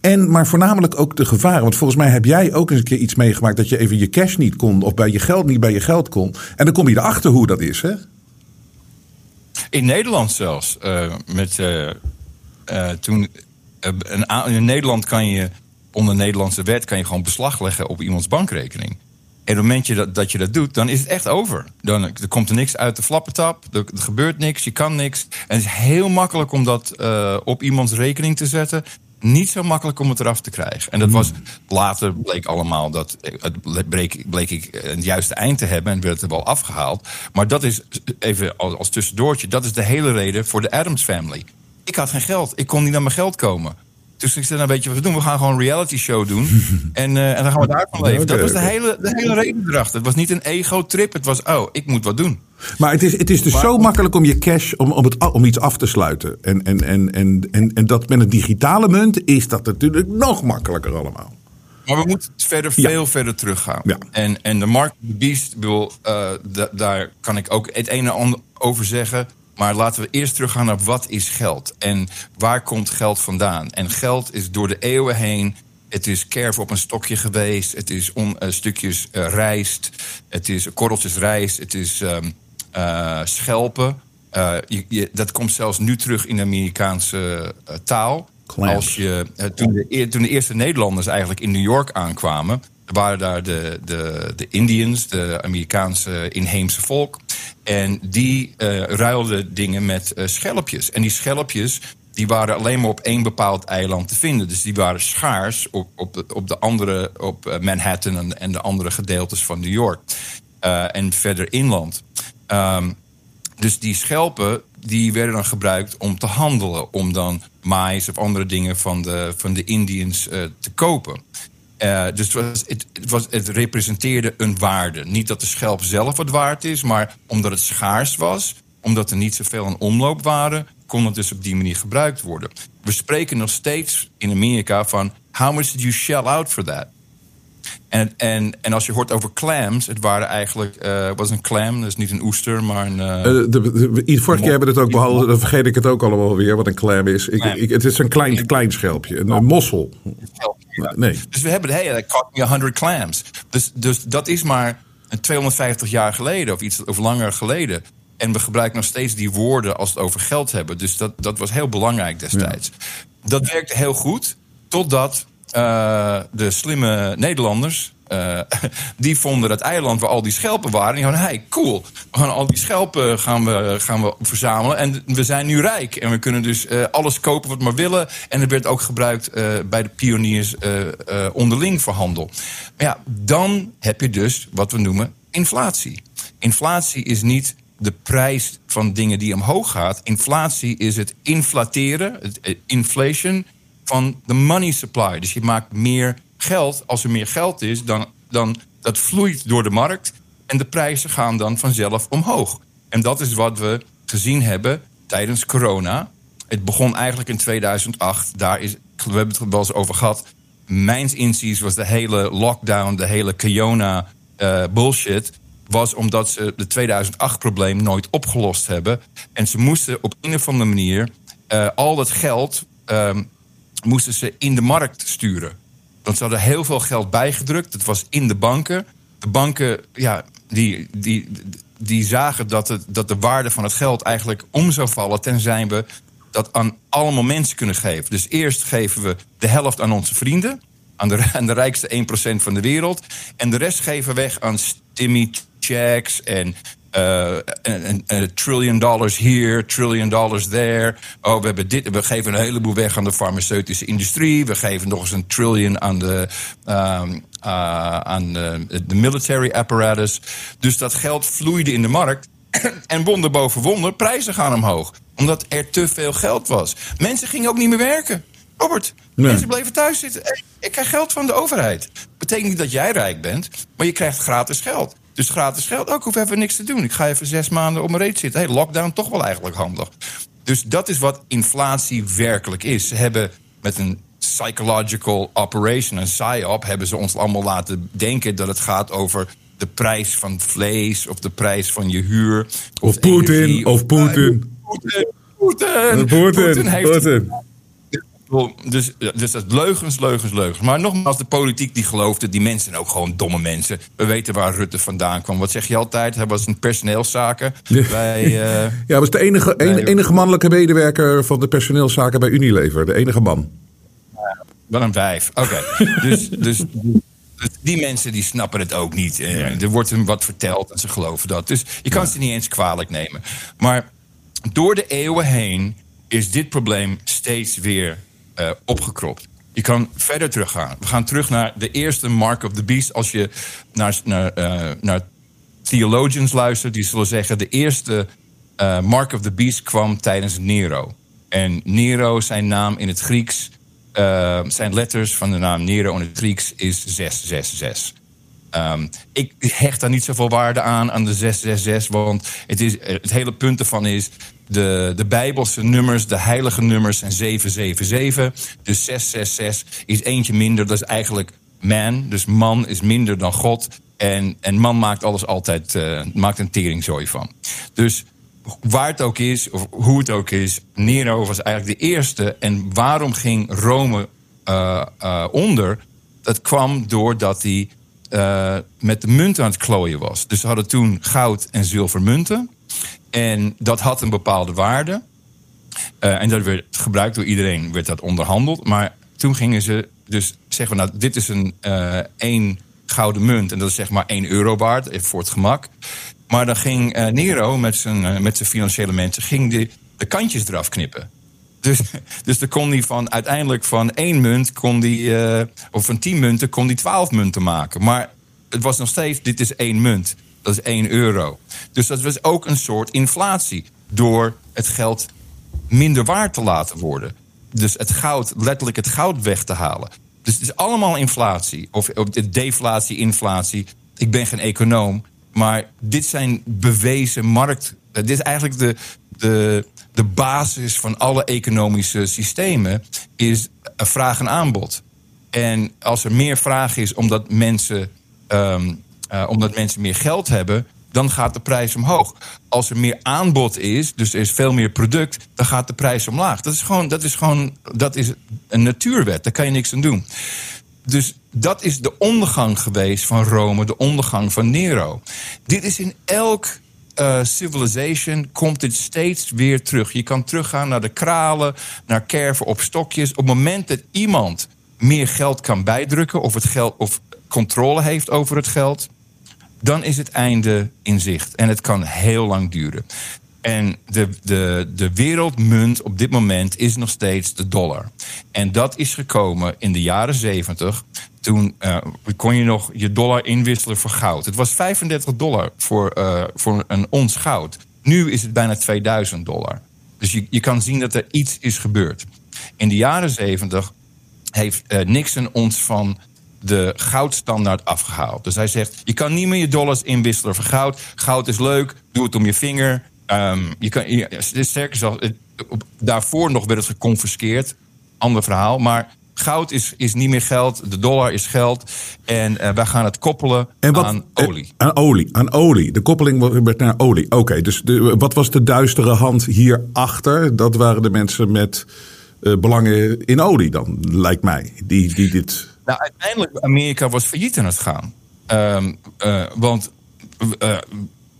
En, maar voornamelijk ook de gevaren. Want volgens mij heb jij ook eens een keer iets meegemaakt dat je even je cash niet kon. Of bij je geld niet bij je geld kon. En dan kom je erachter hoe dat is, hè? In Nederland zelfs. Uh, met, uh, uh, toen in Nederland kan je onder Nederlandse wet kan je gewoon beslag leggen op iemands bankrekening. En op het moment dat, dat je dat doet, dan is het echt over. Dan er komt er niks uit de flappentap, er, er gebeurt niks, je kan niks. En het is heel makkelijk om dat uh, op iemands rekening te zetten. Niet zo makkelijk om het eraf te krijgen. En dat was later bleek allemaal dat het bleek, bleek ik een juiste eind te hebben en werd het er wel afgehaald. Maar dat is even als tussendoortje, dat is de hele reden voor de Adams Family ik had geen geld. Ik kon niet naar mijn geld komen. Dus ik zei, nou weet je wat we doen? We gaan gewoon een reality show doen. (laughs) en, uh, en dan gaan we daarvan leven. Dat was de hele, de hele reden erachter. Het was niet een ego-trip. Het was, oh, ik moet wat doen. Maar het is, het is dus maar, zo makkelijk om je cash, om, om, het, om iets af te sluiten. En, en, en, en, en, en dat met een digitale munt is dat natuurlijk nog makkelijker allemaal. Maar we moeten verder, veel ja. verder teruggaan. Ja. En, en de Mark Beast, bedoel, uh, daar kan ik ook het een en ander over zeggen. Maar laten we eerst teruggaan naar wat is geld en waar komt geld vandaan? En geld is door de eeuwen heen. Het is kerf op een stokje geweest. Het is on, uh, stukjes uh, rijst. Het is korreltjes rijst. Het is um, uh, schelpen. Je, je, dat komt zelfs nu terug in de Amerikaanse taal. Clams. Als je, eh, toen, de, toen de eerste Nederlanders eigenlijk in New York aankwamen, waren daar de, de, de Indians, de Amerikaanse inheemse volk. En die eh, ruilden dingen met eh, schelpjes. En die schelpjes die waren alleen maar op één bepaald eiland te vinden. Dus die waren schaars op, op, op, de andere, op eh, Manhattan en, en de andere gedeeltes van New York. En verder inland. Ehm, dus die schelpen die werden dan gebruikt om te handelen. Om dan mais of andere dingen van de, van de Indians te kopen. Eh, dus het, was, het, het was, het representeerde een waarde. Niet dat de schelp zelf wat waard is, maar omdat het schaars was, omdat er niet zoveel in omloop waren, kon het dus op die manier gebruikt worden. We spreken nog steeds in Amerika van how much did you shell out for that? En, en, en als je hoort over clams, het waren eigenlijk, eh was een clam, dus niet een oester, maar een. Eh, de, de, de- vorige keer hebben we het ook behandeld, dan vergeet ik het ook allemaal weer, wat een clam is. Ik, het is een klein, klein schelpje, een, een mossel. Ja. Nee. Dus we hebben de hele, caught me 100 clams. Dus, dus dat is maar 250 jaar geleden of iets of langer geleden. En we gebruiken nog steeds die woorden als we het over geld hebben. Dus dat, dat was heel belangrijk destijds. Dat werkte heel goed, totdat eh, de slimme Nederlanders. Eh, (laughs) die vonden dat eiland waar al die schelpen waren. En die hadden, hey, cool. Gaan al die schelpen gaan we, gaan we verzamelen. En we zijn nu rijk. En we kunnen dus eh, alles kopen wat we maar willen. En het werd ook gebruikt eh, bij de pioniers eh, eh, onderling voor handel. Maar ja, dan heb je dus wat we noemen inflatie. Inflatie is niet de prijs van dingen die omhoog gaat. Inflatie is het inflateren, het eh, inflation van de money supply. Dus je maakt meer geld. Als er meer geld is, dan, dan dat vloeit door de markt. En de prijzen gaan dan vanzelf omhoog. En dat is wat we gezien hebben tijdens corona. Het begon eigenlijk in 2008. Daar is, we hebben het er wel eens over gehad. Mijns inziens was de hele lockdown, de hele corona eh, bullshit was omdat ze de 2008-probleem nooit opgelost hebben. En ze moesten op een of andere manier eh, al dat geld ehm, moesten ze in de markt sturen. Want ze hadden heel veel geld bijgedrukt. Het was in de banken. De banken, ja, die, die, die zagen dat, het, dat de waarde van het geld eigenlijk om zou vallen... tenzij we dat aan allemaal mensen kunnen geven. Dus eerst geven we de helft aan onze vrienden... aan de, aan de rijkste 1% van de wereld... en de rest geven we weg aan stimmy checks en eh, trillion dollars hier, trillion dollars there. Oh, we hebben dit. We geven een heleboel weg aan de farmaceutische industrie. We geven nog eens een trillion aan de, ehm, eh, aan de, de military apparatus. Dus dat geld vloeide in de markt. (clears throat) en wonder boven wonder, prijzen gaan omhoog. Omdat er te veel geld was. Mensen gingen ook niet meer werken. Robert, Nee. mensen bleven thuis zitten. Ik krijg geld van de overheid. Betekent niet dat jij rijk bent, maar je krijgt gratis geld. Dus gratis geld, ook hoef even niks te doen. Ik ga even zes maanden op mijn reet zitten. Hey, lockdown toch wel eigenlijk handig. Dus dat is wat inflatie werkelijk is. Ze hebben met een psychological operation, een PSYOP, hebben ze ons allemaal laten denken dat het gaat over de prijs van vlees of de prijs van je huur. Of Poetin, of Poetin. Poetin, Poetin, Poetin. Dus, dus dat leugens, leugens, leugens. Maar nogmaals, de politiek die geloofde, die mensen ook gewoon domme mensen. We weten waar Rutte vandaan kwam. Wat zeg je altijd? Hij was een personeelszaken bij... (laughs) eh, Ja, was de enige, een- enige mannelijke medewerker van de personeelszaken bij Unilever. De enige man. Wel een wijf. Oké. (laughs) dus, dus, dus die mensen die snappen het ook niet. Eh, Er wordt hem wat verteld en ze geloven dat. Dus je kan ze niet eens kwalijk nemen. Maar door de eeuwen heen is dit probleem steeds weer eh, opgekropt. Je kan verder teruggaan. We gaan terug naar de eerste Mark of the Beast. Als je naar, naar, eh, naar theologians luistert, die zullen zeggen... de eerste eh, Mark of the Beast kwam tijdens Nero. En Nero, zijn naam in het Grieks... zijn letters van de naam Nero in het Grieks is 666. Ehm, ik hecht daar niet zoveel waarde aan, aan de 666. Want het, is, het hele punt ervan is... De, de Bijbelse nummers, de heilige nummers zijn 777. Dus 666 is eentje minder. Dat is eigenlijk man. Dus man is minder dan God. En, en man maakt alles altijd eh, maakt een teringzooi van. Dus waar het ook is, of hoe het ook is... Nero was eigenlijk de eerste. En waarom ging Rome eh, eh, onder? Dat kwam doordat hij eh, met de munten aan het klooien was. Dus ze hadden toen goud en zilver munten. En dat had een bepaalde waarde. Eh, en dat werd gebruikt door iedereen, werd dat onderhandeld. Maar toen gingen ze dus zeggen: Nou, dit is een uh, één gouden munt. En dat is zeg maar 1 euro waard, even voor het gemak. Maar dan ging Nero met zijn, met zijn financiële mensen ging de, de kantjes eraf knippen. Dus, dus dan kon hij van uiteindelijk van één munt, kon die, of van tien munten, kon hij twaalf munten maken. Maar het was nog steeds, dit is één munt. Dat is 1 euro. Dus dat was ook een soort inflatie. Door het geld minder waard te laten worden. Dus het goud, letterlijk het goud weg te halen. Dus het is allemaal inflatie. Of, of deflatie, inflatie. Ik ben geen econoom. Maar dit zijn bewezen markt. Dit is eigenlijk de, de, de basis van alle economische systemen. Is vraag en aanbod. En als er meer vraag is omdat mensen um, uh, omdat mensen meer geld hebben, dan gaat de prijs omhoog. Als er meer aanbod is, dus er is veel meer product, dan gaat de prijs omlaag. Dat is gewoon, dat is gewoon dat is een natuurwet, daar kan je niks aan doen. Dus dat is de ondergang geweest van Rome, de ondergang van Nero. Dit is in elk uh, civilization komt dit steeds weer terug. Je kan teruggaan naar de kralen, naar kerven op stokjes. Op het moment dat iemand meer geld kan bijdrukken of het geld of controle heeft over het geld, dan is het einde in zicht. En het kan heel lang duren. En de, de, de wereldmunt op dit moment is nog steeds de dollar. En dat is gekomen in de jaren zeventig. Toen uh, kon je nog je dollar inwisselen voor goud. Het was 35 dollar voor, uh, voor een ons goud. Nu is het bijna 2000 dollar. Dus je, je kan zien dat er iets is gebeurd. In de jaren zeventig heeft uh, Nixon ons van de goudstandaard afgehaald. Dus hij zegt: je kan niet meer je dollars inwisselen voor goud. Goud is leuk, doe het om je vinger. Um, je kan, je, sterker zelfs, daarvoor nog werd het geconfiskeerd. Ander verhaal. Maar goud is, is niet meer geld, de dollar is geld. En uh, wij gaan het koppelen aan olie. Eh, aan olie, aan olie. De koppeling werd naar olie. Oké, dus de, wat was de duistere hand hierachter? Dat waren de mensen met uh, belangen in olie dan, lijkt mij. Die, die dit nou, uiteindelijk, Amerika was failliet aan het gaan. Um, uh, want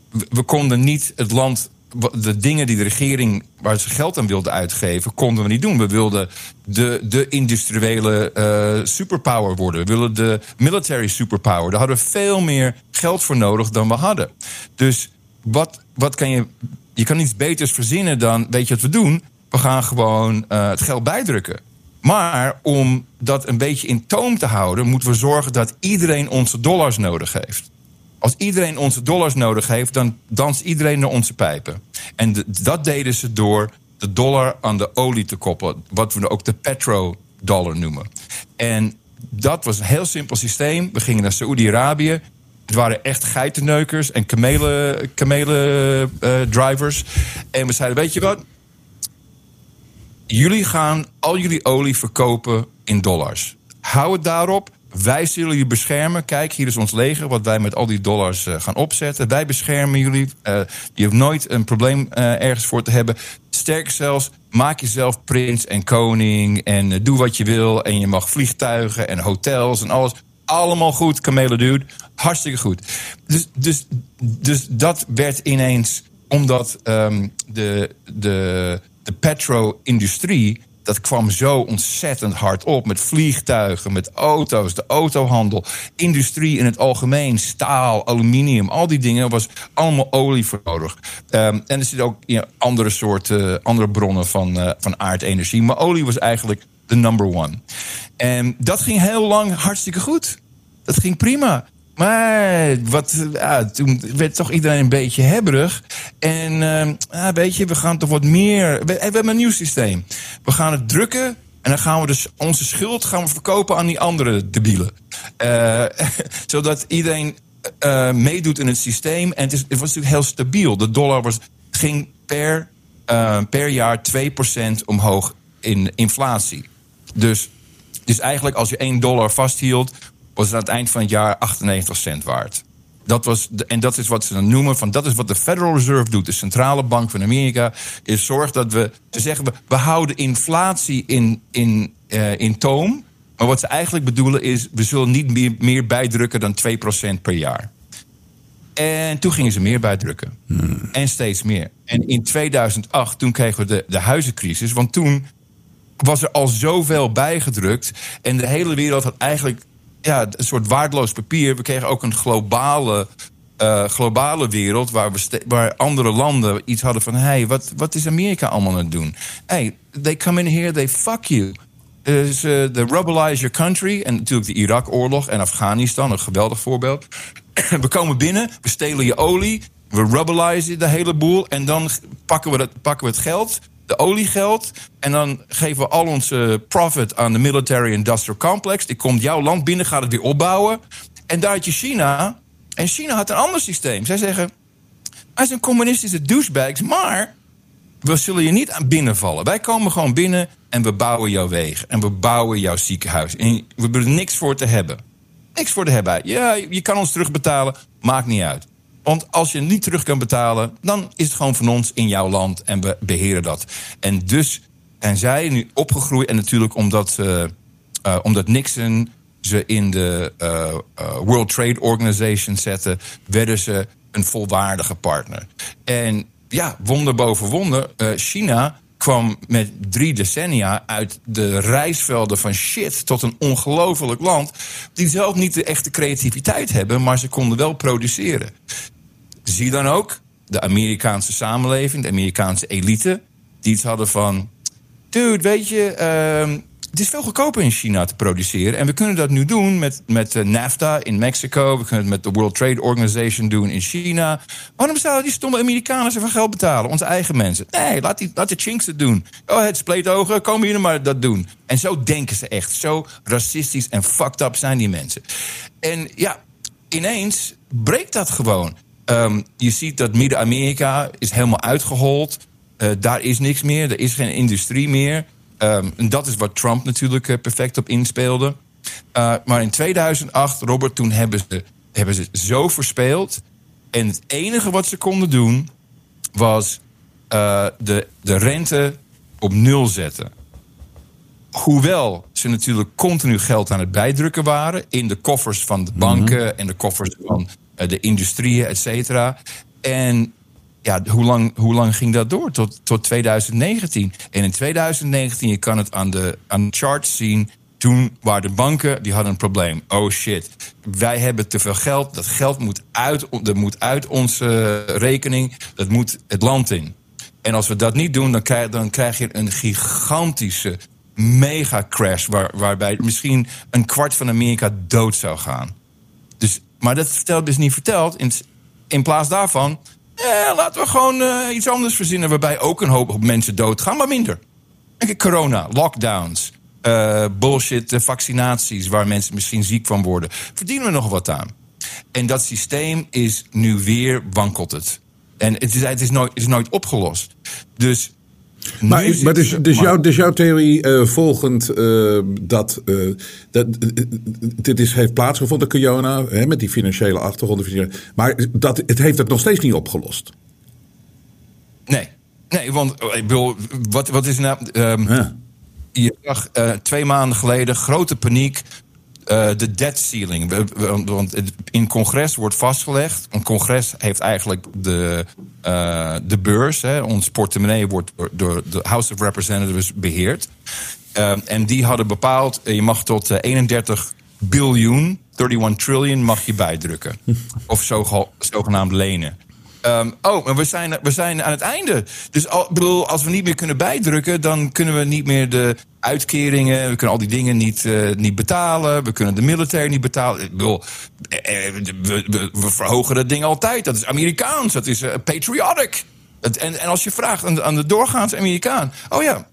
we konden niet het land de dingen die de regering waar ze geld aan wilde uitgeven, konden we niet doen. We wilden de, de industriële uh, superpower worden. We wilden de military superpower. Daar hadden we veel meer geld voor nodig dan we hadden. Dus wat, wat kan je. Je kan niets beters verzinnen dan. Weet je wat we doen? We gaan gewoon uh, het geld bijdrukken. Maar om dat een beetje in toom te houden, moeten we zorgen dat iedereen onze dollars nodig heeft. Als iedereen onze dollars nodig heeft, dan danst iedereen naar onze pijpen. En dat deden ze door de dollar aan de olie te koppelen. Wat we ook de petrodollar noemen. En dat was een heel simpel systeem. We gingen naar Saoedi-Arabië. Het waren echt geitenneukers en kamelen, kamelen uh, drivers. En we zeiden, weet je wat? jullie gaan al jullie olie verkopen in dollars. Hou het daarop. Wij zullen jullie beschermen. Kijk, hier is ons leger, wat wij met al die dollars uh, gaan opzetten. Wij beschermen jullie. Uh, je hoeft nooit een probleem uh, ergens voor te hebben. Sterker zelfs, maak jezelf prins en koning. En doe wat je wil. En je mag vliegtuigen en hotels en alles. Allemaal goed, kamelen dude. Hartstikke goed. Dus, dus, dus dat werd ineens, omdat um, de, de de petro-industrie, dat kwam zo ontzettend hard op. Met vliegtuigen, met auto's, de autohandel, industrie in het algemeen, staal, aluminium, al die dingen was allemaal olie voor nodig. Um, en er zitten ook ja, andere soorten, andere bronnen van, uh, van aardenergie. Maar olie was eigenlijk de number one. En dat ging heel lang hartstikke goed. Dat ging prima. Maar wat, ja, toen werd toch iedereen een beetje hebberig. En ja, weet je, we gaan toch wat meer. We, hebben een nieuw systeem. We gaan het drukken. En dan gaan we dus onze schuld gaan we verkopen aan die andere debielen. Uh, (laughs) zodat iedereen uh, meedoet in het systeem. En het, is, het, was natuurlijk heel stabiel. De dollar was, ging per, per jaar 2% omhoog in inflatie. Dus, dus eigenlijk als je 1 dollar vasthield, was het aan het eind van het jaar 98 cent waard. Dat was de, en dat is wat ze dan noemen van dat is wat de Federal Reserve doet, de centrale bank van Amerika, is zorgt dat we, ze zeggen we, we houden inflatie in, in, uh, in toom. Maar wat ze eigenlijk bedoelen is, we zullen niet meer, meer bijdrukken dan 2% per jaar. En toen gingen ze meer bijdrukken. En steeds meer. En in 2008, toen kregen we de, de huizencrisis. Want toen was er al zoveel bijgedrukt. En de hele wereld had eigenlijk ja, een soort waardeloos papier. We kregen ook een globale, eh, globale wereld waar, we waar andere landen iets hadden van: hey, wat, wat is Amerika allemaal aan het doen? Hey, they come in here, they fuck you. Dus eh, de rebelize your country. En natuurlijk de Irak-oorlog en Afghanistan, een geweldig voorbeeld. (clears throat) we komen binnen, we stelen je olie, we rebelizen de hele boel. En dan pakken we, het, pakken we het geld, de oliegeld. En dan geven we al onze profit aan de military industrial complex. Die komt jouw land binnen, gaat het weer opbouwen. En daar had je China. En China had een ander systeem. Zij zeggen, wij zijn communistische douchebags, maar we zullen je niet binnenvallen. Wij komen gewoon binnen en we bouwen jouw wegen. En we bouwen jouw ziekenhuis. En we hebben er niks voor te hebben. Niks voor te hebben. Ja, je kan ons terugbetalen. Maakt niet uit. Want als je niet terug kan betalen, dan is het gewoon van ons in jouw land en we beheren dat. En dus zijn zij nu opgegroeid. En natuurlijk omdat, eh, omdat Nixon ze in de eh, World Trade Organization zette, werden ze een volwaardige partner. En ja, wonder boven wonder, China kwam met drie decennia uit de reisvelden van shit tot een ongelofelijk land. Die zelf niet de echte creativiteit hebben, maar ze konden wel produceren. Zie dan ook de Amerikaanse samenleving, de Amerikaanse elite, die iets hadden van. Dude, weet je, ehm, het is veel goedkoper in China te produceren. En we kunnen dat nu doen met, met eh, NAFTA in Mexico. We kunnen het met de World Trade Organization doen in China. Waarom zouden die stomme Amerikanen zoveel geld betalen? Onze eigen mensen. Nee, laat, die, laat de Chinks het doen. Oh, het spleetogen, kom hier maar dat doen. En zo denken ze echt. Zo racistisch en fucked up zijn die mensen. En ja, ineens breekt dat gewoon. Ehm, je ziet dat Midden-Amerika is helemaal uitgehold. Eh, daar is niks meer, er is geen industrie meer. Ehm, en dat is wat Trump natuurlijk eh, perfect op inspeelde. Uh, maar in 2008, Robert, toen hebben ze, hebben ze zo verspeeld. En het enige wat ze konden doen was uh, de, de rente op nul zetten. Hoewel ze natuurlijk continu geld aan het bijdrukken waren in de koffers van de banken mm-hmm. en de koffers van de industrieën, et cetera. En ja, hoe lang, hoe lang ging dat door? Tot, tot 2019. En in 2019, je kan het aan de, aan de charts zien. Toen waren de banken, die hadden een probleem. Oh shit, wij hebben te veel geld. Dat geld moet uit, dat moet uit onze rekening. Dat moet het land in. En als we dat niet doen, dan krijg, dan krijg je een gigantische mega crash. Waar, waarbij misschien een kwart van Amerika dood zou gaan. Maar dat vertelt dus niet verteld. In, in plaats daarvan ja, laten we gewoon uh, iets anders verzinnen waarbij ook een hoop mensen doodgaan, maar minder. Corona, lockdowns, uh, bullshit uh, vaccinaties waar mensen misschien ziek van worden. Verdienen we nog wat aan. En dat systeem is nu weer wankelt het. En het is, het is, nooit, is nooit opgelost. Dus maar, is, maar dus, dus, jouw, dus jouw theorie uh, volgend uh, dat, uh, dat dit is, heeft plaatsgevonden, Kiona, hè, met die financiële achtergrond. Maar dat, het heeft het nog steeds niet opgelost. Nee, nee want ik bedoel, wat, wat is nou. Um, ja. Je zag twee maanden geleden grote paniek. Uh, de debt ceiling. Want in congres wordt vastgelegd. Een congres heeft eigenlijk de, uh, de beurs. Hè, ons portemonnee wordt door de House of Representatives beheerd. Uh, en die hadden bepaald: je mag tot 31 biljoen, 31 trillion, mag je bijdrukken. of zo, zogenaamd lenen. Um, oh, maar we zijn, we zijn aan het einde. Dus bedoel, als we niet meer kunnen bijdrukken, dan kunnen we niet meer de uitkeringen, we kunnen al die dingen niet, uh, niet betalen, we kunnen de militair niet betalen. Ik bedoel, eh, we, we, verhogen dat ding altijd. Dat is Amerikaans, dat is patriotic. En, en als je vraagt aan aan de doorgaans Amerikaan, oh ja.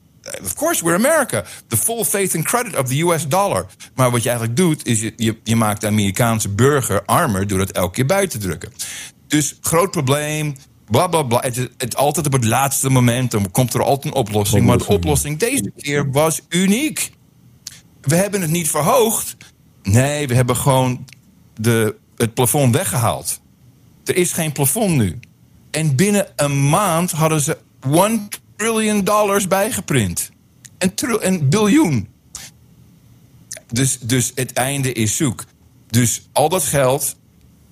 Of course, we're America. The full faith and credit of the US dollar. Maar wat je eigenlijk doet, is je, je, je maakt de Amerikaanse burger armer door dat elke keer bij te drukken. Dus groot probleem. Bla bla bla. Het, het, altijd op het laatste moment. Dan komt er altijd een oplossing. Maar de oplossing deze keer was uniek. We hebben het niet verhoogd. Nee, we hebben gewoon de, het plafond weggehaald. Er is geen plafond nu. En binnen een maand hadden ze 1 trillion dollars bijgeprint. Een, een biljoen. Dus, dus het einde is zoek. Dus al dat geld,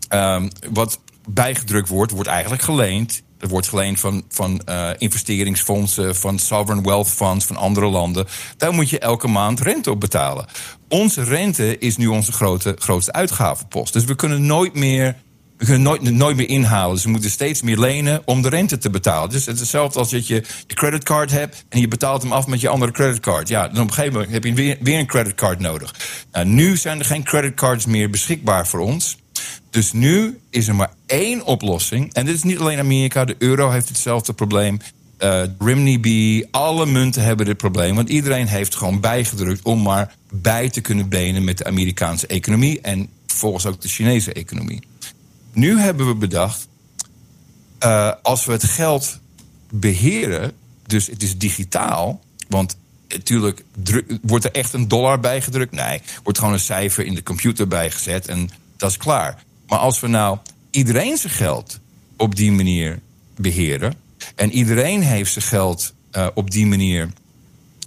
um, wat bijgedrukt wordt, wordt eigenlijk geleend. Er wordt geleend van, van uh, investeringsfondsen, van sovereign wealth funds van andere landen. Daar moet je elke maand rente op betalen. Onze rente is nu onze grote, grootste uitgavenpost. Dus we kunnen nooit meer we kunnen nooit, nooit meer inhalen. Dus we moeten steeds meer lenen om de rente te betalen. Dus het is hetzelfde als dat je je creditcard hebt en je betaalt hem af met je andere creditcard. Ja, dan op een gegeven moment heb je weer, weer een creditcard nodig. Nou, nu zijn er geen creditcards meer beschikbaar voor ons. Dus nu is er maar één oplossing. En dit is niet alleen Amerika, de euro heeft hetzelfde probleem. Uh, Rimney alle munten hebben dit probleem. Want iedereen heeft gewoon bijgedrukt om maar bij te kunnen benen met de Amerikaanse economie. En vervolgens ook de Chinese economie. Nu hebben we bedacht, uh, als we het geld beheren, dus het is digitaal, want natuurlijk wordt er echt een dollar bijgedrukt. Nee, wordt gewoon een cijfer in de computer bijgezet en dat is klaar. Maar als we nou iedereen zijn geld op die manier beheren en iedereen heeft zijn geld uh, op die manier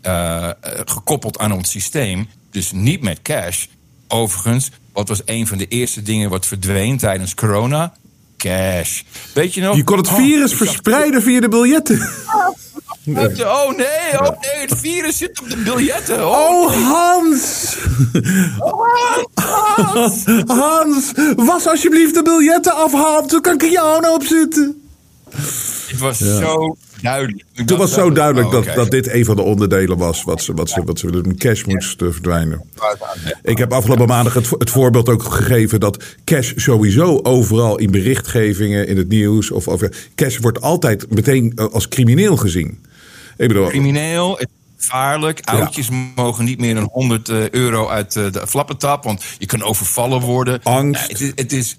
uh, gekoppeld aan ons systeem, dus niet met cash. Overigens, wat was een van de eerste dingen wat verdween tijdens corona? Cash. Weet je nog? Je kon het virus oh, verspreiden via de biljetten. Oh nee, oh nee, het virus zit op de biljetten. Oh, oh Hans. Hans. Hans, was alsjeblieft de biljetten af, Hans. Dan kan nou op zitten. Het was zo duidelijk. Toen was zo duidelijk dat, dat dit een van de onderdelen was wat ze, wat ze, wat ze met cash moesten verdwijnen. Ik heb afgelopen maandag het, het voorbeeld ook gegeven dat cash sowieso overal in berichtgevingen, in het nieuws of over. Cash wordt altijd meteen eh, als crimineel gezien. Ik bedoel, crimineel, gevaarlijk. Oudjes mogen niet meer dan 100 eh, euro uit eh, de flappentap, want je kan overvallen worden. Angst. het, is, het, is,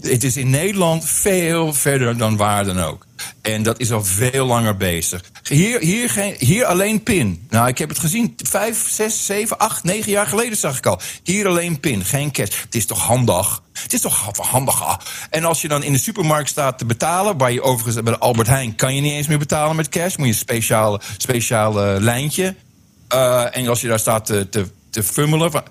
het is in Nederland veel verder dan waar dan ook. En dat is al veel langer bezig. Hier, hier, geen, hier alleen pin. Nou, ik heb het gezien. Vijf, zes, zeven, acht, negen jaar geleden zag ik al. Hier alleen pin, geen cash. Het is toch handig? Het is toch handig? Ah. En als je dan in de supermarkt staat te betalen... waar je overigens bij Albert Heijn... kan je niet eens meer betalen met cash. Moet je een speciale, speciale lijntje. Uh, en als je daar staat te, te, te fummelen... Van,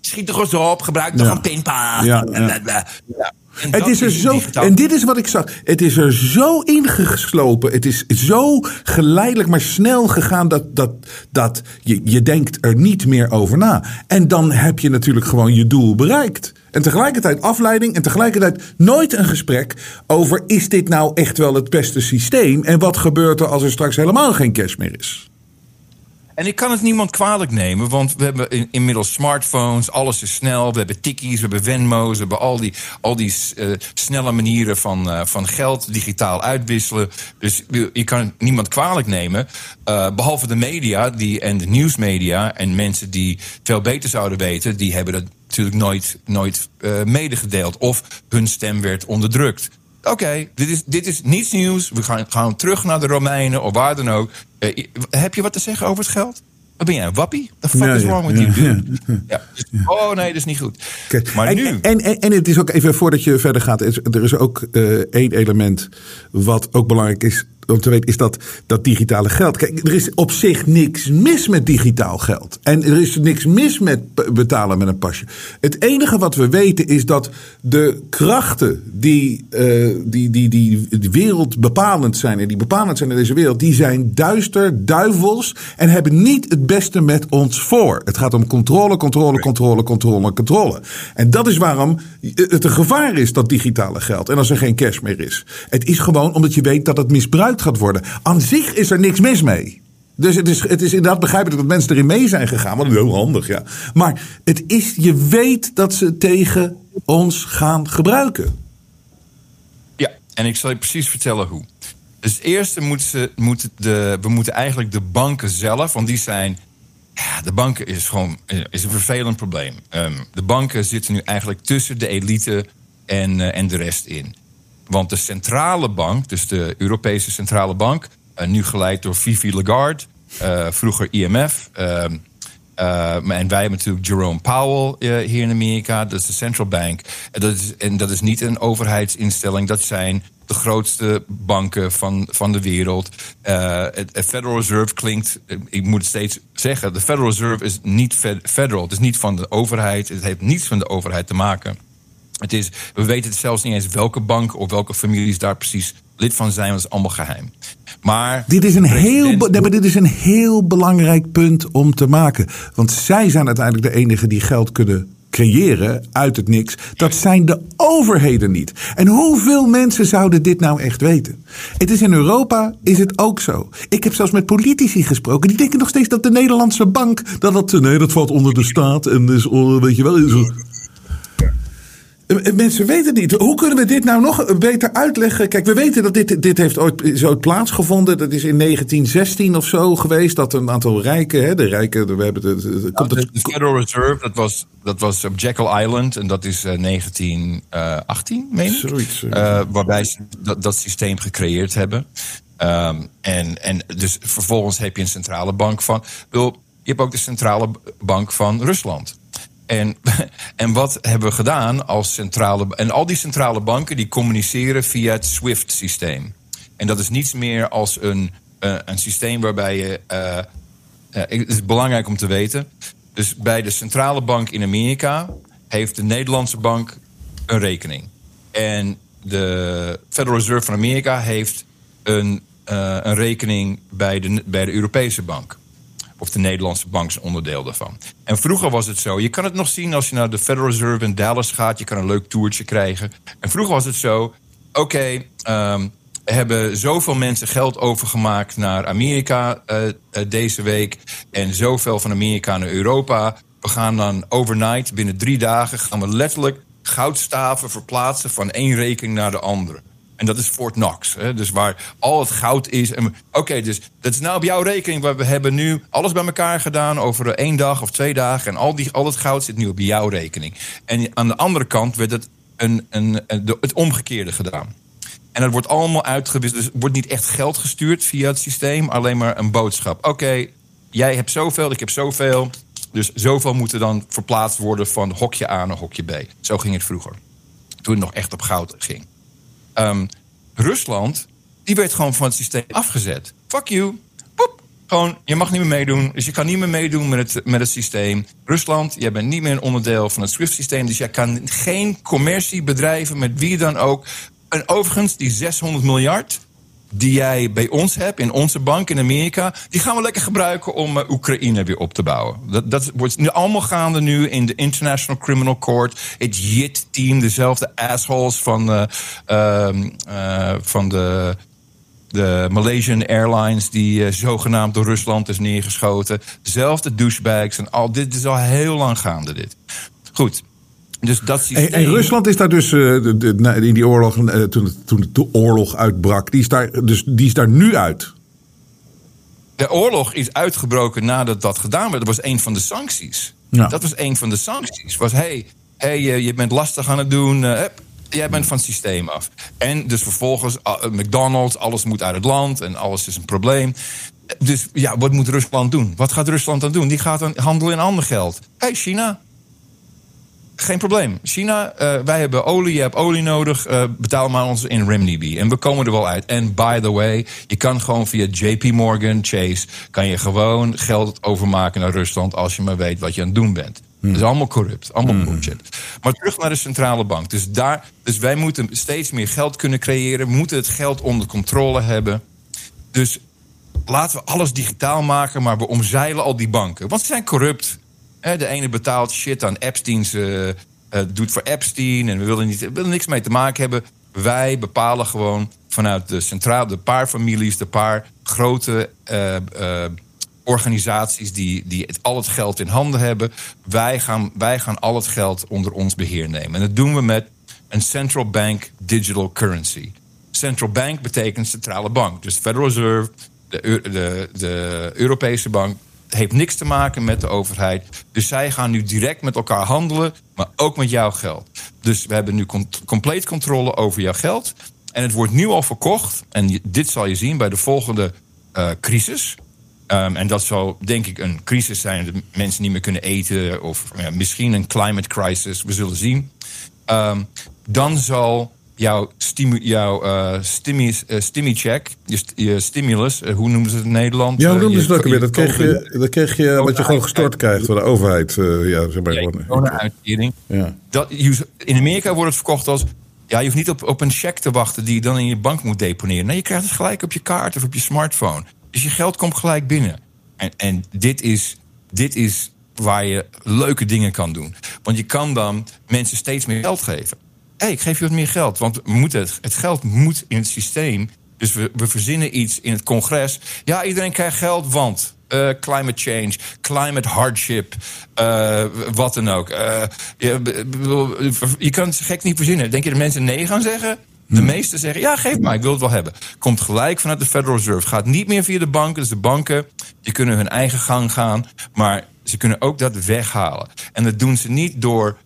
schiet er eens op, gebruik toch een pinpa. Ja. En, het is er zo, en dit is wat ik zag. Het is er zo ingeslopen. Het is zo geleidelijk, maar snel gegaan dat, dat, dat je, je denkt er niet meer over na. En dan heb je natuurlijk gewoon je doel bereikt. En tegelijkertijd afleiding en tegelijkertijd nooit een gesprek over: is dit nou echt wel het beste systeem? En wat gebeurt er als er straks helemaal geen cash meer is? En ik kan het niemand kwalijk nemen, want we hebben inmiddels smartphones, alles is snel. We hebben tikkies, we hebben Venmo's, we hebben al die, al die uh, snelle manieren van, uh, van geld digitaal uitwisselen. Dus je kan het niemand kwalijk nemen. Uh, behalve de media die, en de nieuwsmedia en mensen die veel beter zouden weten, die hebben dat natuurlijk nooit, nooit medegedeeld. Of hun stem werd onderdrukt. Oké, dit, is, dit is niets nieuws. We gaan, gaan terug naar de Romeinen of waar dan ook. Uh, heb je wat te zeggen over het geld? Wat ben jij, een wappie? The fuck is wrong with you, (laughs) Ja. Oh nee, dat is niet goed. Maar en, nu... En, en, en, het is ook even voordat je verder gaat. Er is ook uh, één element wat ook belangrijk is om te weten, is dat, dat digitale geld. Kijk, er is op zich niks mis met digitaal geld. En er is niks mis met betalen met een pasje. Het enige wat we weten is dat de krachten die, uh, die, die, die, die wereldbepalend zijn en die bepalend zijn in deze wereld, die zijn duister, duivels en hebben niet het beste met ons voor. Het gaat om controle, controle, controle, controle, controle. En dat is waarom het een gevaar is, dat digitale geld. En als er geen cash meer is. Het is gewoon omdat je weet dat het misbruikt gaat worden. Aan zich is er niks mis mee. Dus het is, het is inderdaad begrijpelijk dat mensen erin mee zijn gegaan. Wat heel handig, ja. Maar het is, je weet dat ze tegen ons gaan gebruiken. Ja, en ik zal je precies vertellen hoe. Dus het eerste moeten ze, moeten de, we moeten eigenlijk de banken zelf, want die zijn. Ja, de banken is gewoon is een vervelend probleem. Um, de banken zitten nu eigenlijk tussen de elite en, uh, en de rest in. Want de centrale bank, dus de Europese Centrale Bank, uh, nu geleid door Vivi Lagarde, uh, vroeger IMF. Ehm, eh, en wij hebben natuurlijk Jerome Powell hier in Amerika, dat is de central bank. En dat is, is niet een overheidsinstelling, dat zijn de grootste banken van, van de wereld. het, Federal Reserve klinkt, ik moet het steeds zeggen, de Federal Reserve is niet federal. Het is niet van de overheid, het heeft niets van de overheid te maken. Het is, we weten het zelfs niet eens welke bank of welke families daar precies lid van zijn. Dat is allemaal geheim. Maar dit is, een heel, nee, maar dit is een heel belangrijk punt om te maken. Want zij zijn uiteindelijk de enige die geld kunnen creëren uit het niks. Dat zijn de overheden niet. En hoeveel mensen zouden dit nou echt weten? Het is in Europa is het ook zo. Ik heb zelfs met politici gesproken. Die denken nog steeds dat de Nederlandse bank. Dat dat, nee, dat valt onder de staat. En dus, weet je wel. Is, eh, mensen weten het niet. Hoe kunnen we dit nou nog beter uitleggen? Kijk, we weten dat dit, dit heeft ooit, is ooit plaatsgevonden. Dat is in 1916 of zo geweest. Dat een aantal rijken, hè, de rijken, we hebben het. komt het, de Federal Reserve, dat was, dat was op Jekyll Island. En dat is uh, 1918, meen ik. Zoiets. Uh, waarbij ze dat, dat systeem gecreëerd hebben. Um, en, en dus vervolgens heb je een centrale bank van. je hebt ook de centrale bank van Rusland. En, (laughs) en wat hebben we gedaan als centrale. En al die centrale banken die communiceren via het SWIFT-systeem. En dat is niets meer als een, uh, een systeem waarbij je. Uh, uh, het is belangrijk om te weten. Dus bij de centrale bank in Amerika heeft de Nederlandse bank een rekening. En de Federal Reserve van Amerika heeft een, een rekening bij de, bij de Europese bank. Of de Nederlandse bank is onderdeel daarvan. En vroeger was het zo. Je kan het nog zien als je naar de Federal Reserve in Dallas gaat. Je kan een leuk toertje krijgen. En vroeger was het zo. Oké, um, hebben zoveel mensen geld overgemaakt naar Amerika uh, uh, deze week. En zoveel van Amerika naar Europa. We gaan dan overnight, binnen drie dagen, gaan we letterlijk goudstaven verplaatsen van één rekening naar de andere. En dat is Fort Knox. Hè? Dus waar al het goud is. Oké, dus dat is nou op jouw rekening. We hebben nu alles bij elkaar gedaan over één dag of twee dagen. En al, die, al het goud zit nu op jouw rekening. En aan de andere kant werd het, een, een, het omgekeerde gedaan. En dat wordt allemaal uitgewisseld. Dus wordt niet echt geld gestuurd via het systeem. Alleen maar een boodschap. Oké, jij hebt zoveel, ik heb zoveel. Dus zoveel moeten dan verplaatst worden van hokje A naar hokje B. Zo ging het vroeger. Toen het nog echt op goud ging. Um, Rusland, die werd gewoon van het systeem afgezet. Fuck you. Poep. Gewoon, je mag niet meer meedoen. Dus je kan niet meer meedoen met het, met het systeem. Rusland, jij bent niet meer een onderdeel van het SWIFT-systeem. Dus jij kan geen commercie bedrijven met wie dan ook. En overigens, die 600 miljard die jij bij ons hebt, in onze bank in Amerika, die gaan we lekker gebruiken om uh, Oekraïne weer op te bouwen. Dat, dat wordt nu allemaal gaande nu in de International Criminal Court. Het JIT-team, dezelfde assholes van, uh, uh, van de, de Malaysian Airlines, die zogenaamd door Rusland is neergeschoten. Dezelfde douchebags en al dit is al heel lang gaande, dit. Goed. Dus dat systeem... en, Rusland is daar dus uh, in die oorlog, uh, toen, toen de oorlog uitbrak, die is, daar, dus, die is daar nu uit. De oorlog is uitgebroken nadat dat gedaan werd. Dat was een van de sancties. Ja. Dat was een van de sancties. Was hey, hey je bent lastig aan het doen. Jij bent van het systeem af. En dus vervolgens McDonald's, alles moet uit het land en alles is een probleem. Dus ja, wat moet Rusland doen? Wat gaat Rusland dan doen? Die gaat dan handelen in ander geld. hey, China, geen probleem. China, uh, wij hebben olie, je hebt olie nodig. Uh, betaal maar ons in renminbi. En we komen er wel uit. En by the way, je kan gewoon via JP Morgan, Chase... kan je gewoon geld overmaken naar Rusland... als je maar weet wat je aan het doen bent. Hmm. Dat is allemaal corrupt, allemaal hmm. bullshit. Maar terug naar de centrale bank. Dus, daar, dus wij moeten steeds meer geld kunnen creëren. We moeten het geld onder controle hebben. Dus laten we alles digitaal maken... maar we omzeilen al die banken. Want ze zijn corrupt de ene betaalt shit aan Epstein's, uh, doet voor Epstein en we willen, niet, we willen niks mee te maken hebben. Wij bepalen gewoon vanuit de centraal, de paar families, de paar grote uh, organisaties die, die het, al het geld in handen hebben. Wij gaan, wij gaan al het geld onder ons beheer nemen. En dat doen we met een central bank digital currency. Central bank betekent centrale bank. Dus Federal Reserve, de, de, de Europese bank, heeft niks te maken met de overheid. Dus zij gaan nu direct met elkaar handelen, maar ook met jouw geld. Dus we hebben nu compleet controle over jouw geld. En het wordt nu al verkocht. En dit zal je zien bij de volgende uh, crisis. Um, en dat zal denk ik een crisis zijn dat mensen niet meer kunnen eten. Of ja, misschien een climate crisis. We zullen zien. Um, dan zal jouw, stimu, jouw uh, stimmy, uh, stimmy check, je, st je stimulus, uh, hoe noemen ze het in Nederland? Ja, hoe noemen ze ook weer? Dat kreeg je, dat kreeg je wat je gewoon gestort krijgt van de overheid. ja, zeg maar. Ja, corona-uitkering. Ja. Dat, in Amerika wordt het verkocht als... Ja, je hoeft niet op, op een check te wachten die je dan in je bank moet deponeren. Nee, je krijgt het gelijk op je kaart of op je smartphone. Dus je geld komt gelijk binnen. En, en dit, is, dit is waar je leuke dingen kan doen. Want je kan dan mensen steeds meer geld geven. Hey, ik geef je wat meer geld. Want we moeten het, het geld moet in het systeem. Dus we, we verzinnen iets in het congres. Ja, iedereen krijgt geld, want uh, climate change, climate hardship, uh, wat dan ook. Uh, je, je, kan het gek niet verzinnen. Denk je dat mensen nee gaan zeggen? De hmm. meesten zeggen, ja, geef maar, ik wil het wel hebben. Komt gelijk vanuit de Federal Reserve. Gaat niet meer via de banken. Dus de banken die kunnen hun eigen gang gaan. Maar ze kunnen ook dat weghalen. En dat doen ze niet door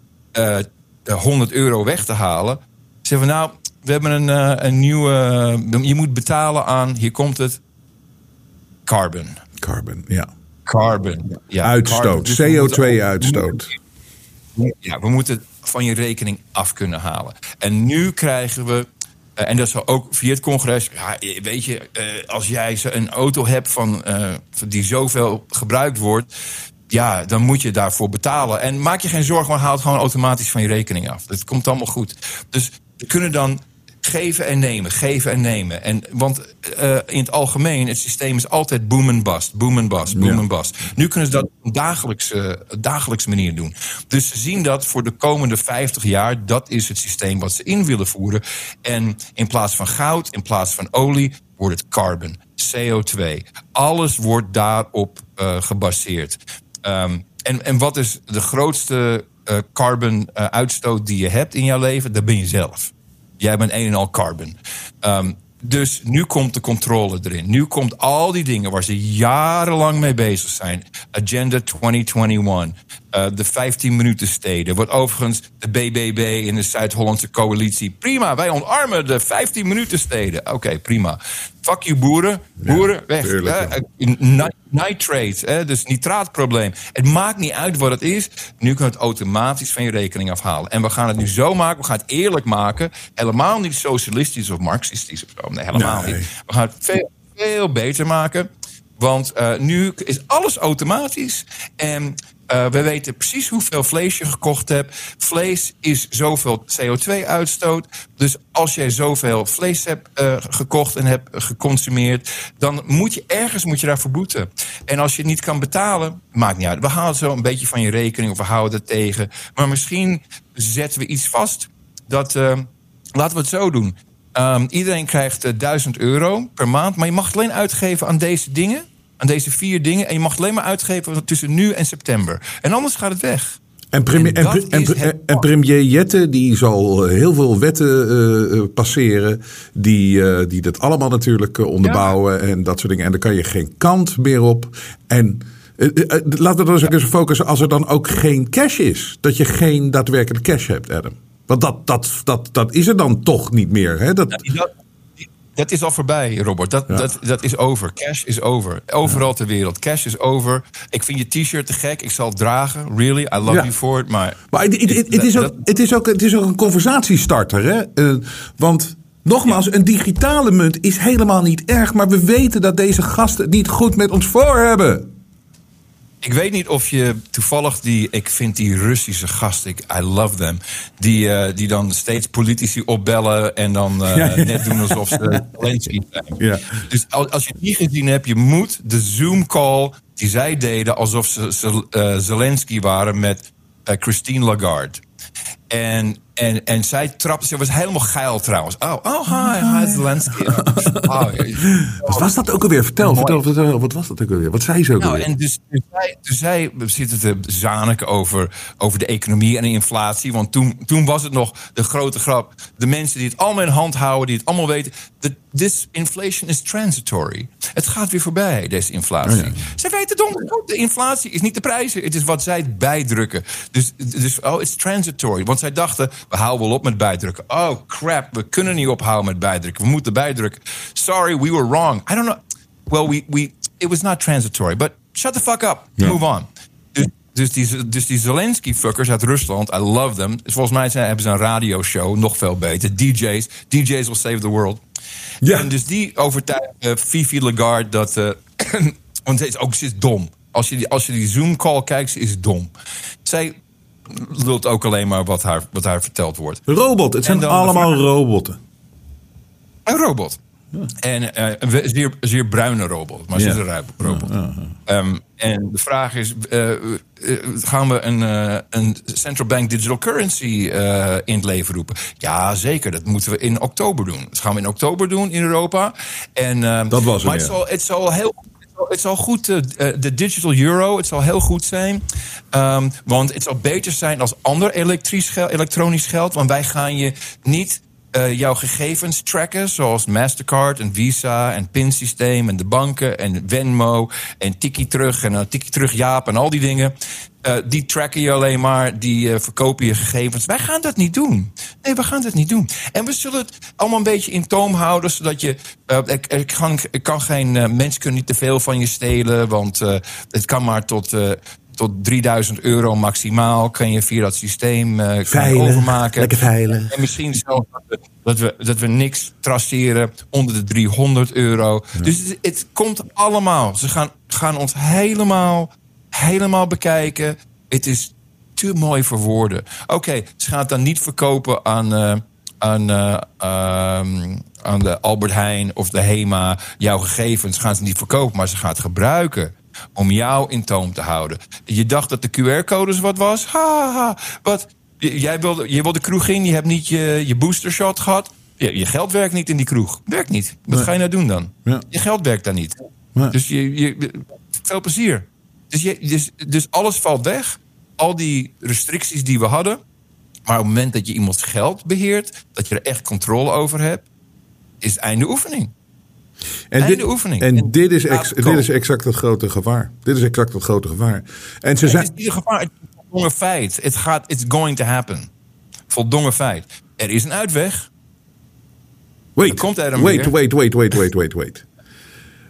uh, 100 euro weg te halen. Ze zeggen nou, we hebben een, uh, een nieuwe... je moet betalen aan, hier komt het, carbon. Carbon, ja. Carbon, ja. Uitstoot, dus CO2-uitstoot. Ja, we moeten van je rekening af kunnen halen. En nu krijgen we eh, en dat zal ook via het congres. Ja, weet je, als jij een auto hebt van, die zoveel gebruikt wordt ja, dan moet je daarvoor betalen. En maak je geen zorgen, maar haal het gewoon automatisch van je rekening af. Dat komt allemaal goed. Dus we kunnen dan geven en nemen, geven en nemen. En, want uh, in het algemeen, het systeem is altijd boom en bust, boom en bust, boom en bust. Nu kunnen ze dat op een dagelijkse, dagelijkse manier doen. Dus ze zien dat voor de komende 50 jaar, dat is het systeem wat ze in willen voeren. En in plaats van goud, in plaats van olie, wordt het carbon, CO2. Alles wordt daarop uh, gebaseerd. Um, en, en wat is de grootste uh, carbon uh, uitstoot die je hebt in jouw leven? Dat ben je zelf. Jij bent een en al carbon. Um, dus nu komt de controle erin. Nu komt al die dingen waar ze jarenlang mee bezig zijn. Agenda 2021. Uh, de 15 minuten steden. Wat overigens de BBB in de Zuid-Hollandse coalitie. Prima, wij omarmen de 15 minuten steden. Oké, okay, prima. Fuck you boeren. Boeren, weg. Tuurlijk, uh, nitrate, dus nitraatprobleem. Het maakt niet uit wat het is. Nu kun je het automatisch van je rekening afhalen. En we gaan het nu zo maken, we gaan het eerlijk maken. Helemaal niet socialistisch of marxistisch of zo. Nee, helemaal niet. We gaan het veel, veel beter maken. Want uh, nu is alles automatisch. En uh, we weten precies hoeveel vlees je gekocht hebt. Vlees is zoveel CO2-uitstoot. Dus als jij zoveel vlees hebt uh, gekocht en hebt geconsumeerd, dan moet je ergens moet je daarvoor boeten. En als je het niet kan betalen, maakt niet uit. We halen zo een beetje van je rekening of we houden het tegen. Maar misschien zetten we iets vast dat. Uh, laten we het zo doen. Um, iedereen krijgt 1000 euro per maand, maar je mag het alleen uitgeven aan deze dingen aan deze vier dingen. En je mag het alleen maar uitgeven tussen nu en september. En anders gaat het weg. En, premier, en, en, en, premier Jette die zal eh, heel veel wetten uh, passeren. Die, uh, die dat allemaal natuurlijk onderbouwen en dat soort dingen. En daar kan je geen kant meer op. En laten we dan eens even focussen als er dan ook geen cash is. Dat je geen daadwerkelijk cash hebt, Adam. Want dat, dat, dat, dat is er dan toch niet meer. Hè? Dat... Ja, dat is al voorbij, Robert. Dat, dat, dat is over. Cash is over. Overal ter wereld. Cash is over. Ik vind je t-shirt te gek. Ik zal het dragen. Really. I love you for it. Maar, maar het, het, het, is ook, het, is ook, het is ook een conversatiestarter. Hè? Uh, want Nogmaals, een digitale munt is helemaal niet erg, maar we weten dat deze gasten het niet goed met ons voor hebben. Ik weet niet of je toevallig die, ik vind die Russische gast, ik, I love them, die, uh, die dan steeds politici opbellen en dan (laughs) uh, ja, net doen alsof ze (laughs) Zelensky zijn. Ja. Dus als, als je die gezien hebt, je moet de Zoom call die zij deden alsof ze uh, Zelensky waren met Christine Lagarde. En, en, en zij trapte, ze was helemaal geil trouwens. Oh, oh hi, hi Zelensky. (laughs) Oh, wat was dat ook alweer? Vertel, vertel, vertel, wat was dat ook alweer? Wat zei ze ook nou, alweer? En dus, dus, zij, dus zij zitten te zaniken over, over de economie en de inflatie. Want toen, toen was het nog de grote grap. De mensen die het allemaal in hand houden, die het allemaal weten. This inflation is transitory. Het gaat weer voorbij, deze inflatie. Oh Zij weten dom, de inflatie is niet de prijzen. Het is wat zij bijdrukken. Dus, dus oh, it's transitory. Want zij dachten, we houden wel op met bijdrukken. Oh crap, we kunnen niet ophouden met bijdrukken. We moeten bijdrukken. Sorry, we were wrong. I don't know. Well, we, we, it was not transitory. But shut the fuck up. Move on. Dus, Dus die, dus die Zelensky-fuckers uit Rusland, I love them. Volgens mij zijn, hebben ze een radioshow, nog veel beter. DJ's, DJ's will save the world. Ja. En dus die overtuigen uh, Fifi Lagarde dat... Uh, (clears throat) want het is ook ze is dom. Als je, die, als je die Zoom-call kijkt, ze is dom. Zij lult ook alleen maar wat haar, wat haar verteld wordt. Robot, het zijn allemaal robotten. Een robot. En eh, een zeer, zeer bruine robot, maar ze Ja. is een robot. Ehm, en de vraag is: eh, eh, gaan we een, een central bank digital currency in het leven roepen? Ja, zeker. Dat moeten we in oktober doen. Dat gaan we in oktober doen in Europa. En, ehm, Dat was hem, maar het ja. zal, het zal heel. Het zal- goed, eh, eh, de digital euro, het zal heel goed zijn. Ehm, want het zal beter zijn als ander elektronisch geld. Want wij gaan je niet eh, jouw gegevens tracken, zoals Mastercard en Visa en pinsysteem en de banken en Venmo en Tiki terug en uh, Tiki terug Jaap en al die dingen. Die tracken je alleen maar, die verkopen je gegevens. Wij gaan dat niet doen. Nee, we gaan dat niet doen. En we zullen het allemaal een beetje in toom houden, zodat je. eh, ik, ik, kan, geen. eh, mensen kunnen niet te veel van je stelen, want eh, het kan maar tot. tot 3000 euro maximaal kan je via dat systeem Veilig, overmaken. lekker veilig. En misschien zelfs dat we, dat we, dat we niks traceren onder de 300 euro. Dus het, het komt allemaal. Ze gaan, gaan ons helemaal, helemaal bekijken. Het is te mooi voor woorden. Oké, ze gaan het dan niet verkopen aan, eh, aan, eh, ehm, aan de Albert Heijn of de Hema. Jouw gegevens gaan ze niet verkopen, maar ze gaan het gebruiken. Om jou in toom te houden. Je dacht dat de QR-codes wat was? Ha. Wat? Jij wilde, je wilde de kroeg in, je hebt niet je, je boostershot gehad. Je, je geld werkt niet in die kroeg. Werkt niet. Wat ga je nou doen dan? Ja. Je geld werkt daar niet. Nee. Dus je, je, veel plezier. Dus, je, dus, dus alles valt weg. Al die restricties die we hadden. Maar op het moment dat je iemands geld beheert, dat je er echt controle over hebt, is het einde oefening. En Einde dit, oefening. En En dit is, ex- het dit is exact het grote gevaar. Dit is exact het grote gevaar. En ze Het zijn. is niet een gevaar, het is een voldongen feit. Het gaat, it's going to happen. Voldongen feit. Er is een uitweg. Wait, komt er een wait, weer. wait, wait, wait, wait, wait, wait.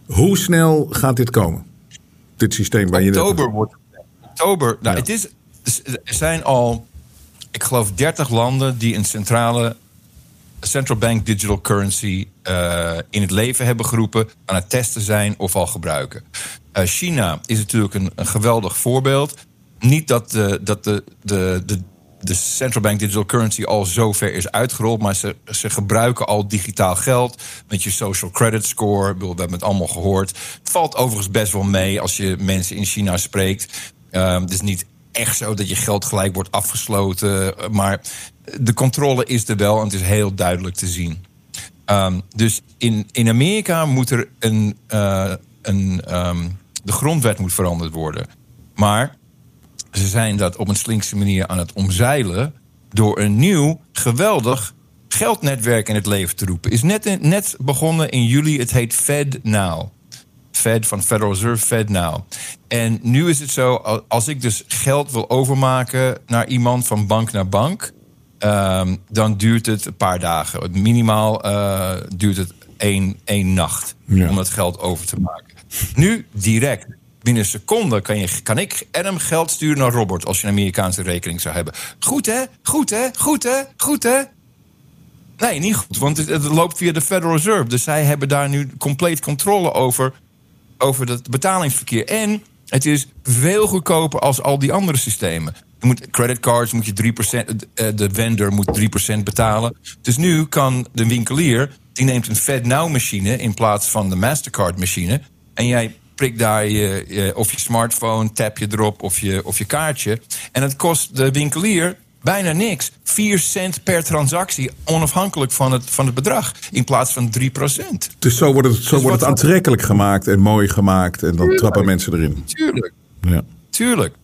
Hoe snel gaat dit komen? Dit systeem waar je net- Oktober wordt. Oktober. Nou, het is, er zijn al, ik geloof, 30 landen die een centrale central bank digital currency eh, in het leven hebben geroepen, aan het testen zijn of al gebruiken. Eh, China is natuurlijk een, een geweldig voorbeeld. Niet dat, de, dat de, de, de, de central bank digital currency al zo ver is uitgerold, maar ze, ze gebruiken al digitaal geld met je social credit score. We hebben het allemaal gehoord. Het valt overigens best wel mee als je mensen in China spreekt. Ehm, het is niet echt zo dat je geld gelijk wordt afgesloten. Maar de controle is er wel en het is heel duidelijk te zien. Ehm, dus in, in Amerika moet er een. eh, een ehm, de grondwet moet veranderd worden. Maar ze zijn dat op een slinkse manier aan het omzeilen. door een nieuw, geweldig geldnetwerk in het leven te roepen. Is net, net begonnen in juli. Het heet FedNow. Fed van Federal Reserve, FedNow. En nu is het zo, al- als ik dus geld wil overmaken naar iemand van bank naar bank, ehm, dan duurt het een paar dagen. Minimaal eh, duurt het één, één nacht Ja. om dat geld over te maken. Nu direct. Binnen een seconde kan, je, kan ik Adam geld sturen naar Robert als je een Amerikaanse rekening zou hebben. Goed hè? Goed hè? Goed hè? Goed hè? Nee, niet goed, want het, het loopt via de Federal Reserve. Dus zij hebben daar nu compleet controle over, over het betalingsverkeer. En het is veel goedkoper als al die andere systemen. Je moet, creditcards moet je 3%, eh, de vendor moet 3% betalen. Dus nu kan de winkelier, die neemt een FedNow-machine in plaats van de Mastercard-machine. En jij prikt daar je- of je smartphone, tap je erop of je, of je kaartje. En het kost de winkelier bijna niks. 4 cent per transactie, onafhankelijk van het, van het bedrag. In plaats van 3%. Dus zo wordt het, zo Dus wordt het aantrekkelijk gemaakt en mooi gemaakt. En dan trappen mensen erin. Tuurlijk. Ja. Tuurlijk.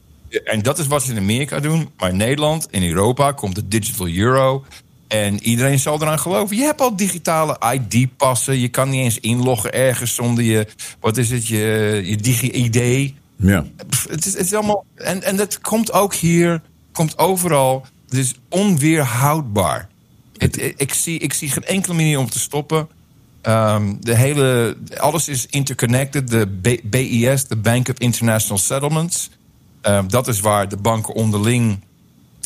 En dat is wat ze in Amerika doen. Maar in Nederland, in Europa, komt de digital euro. En iedereen zal eraan geloven. Je hebt al digitale ID-passen. Je kan niet eens inloggen ergens zonder je... Wat is het? Je, je digi-ID. ja. Pff, Het is, het is allemaal... En, en dat komt ook hier. Komt overal. Het is onweerhoudbaar. Het, ik, ik zie, ik zie geen enkele manier om te stoppen. Ehm, de hele, alles is interconnected. De B- BIS, de Bank of International Settlements. Eh, dat is waar de banken onderling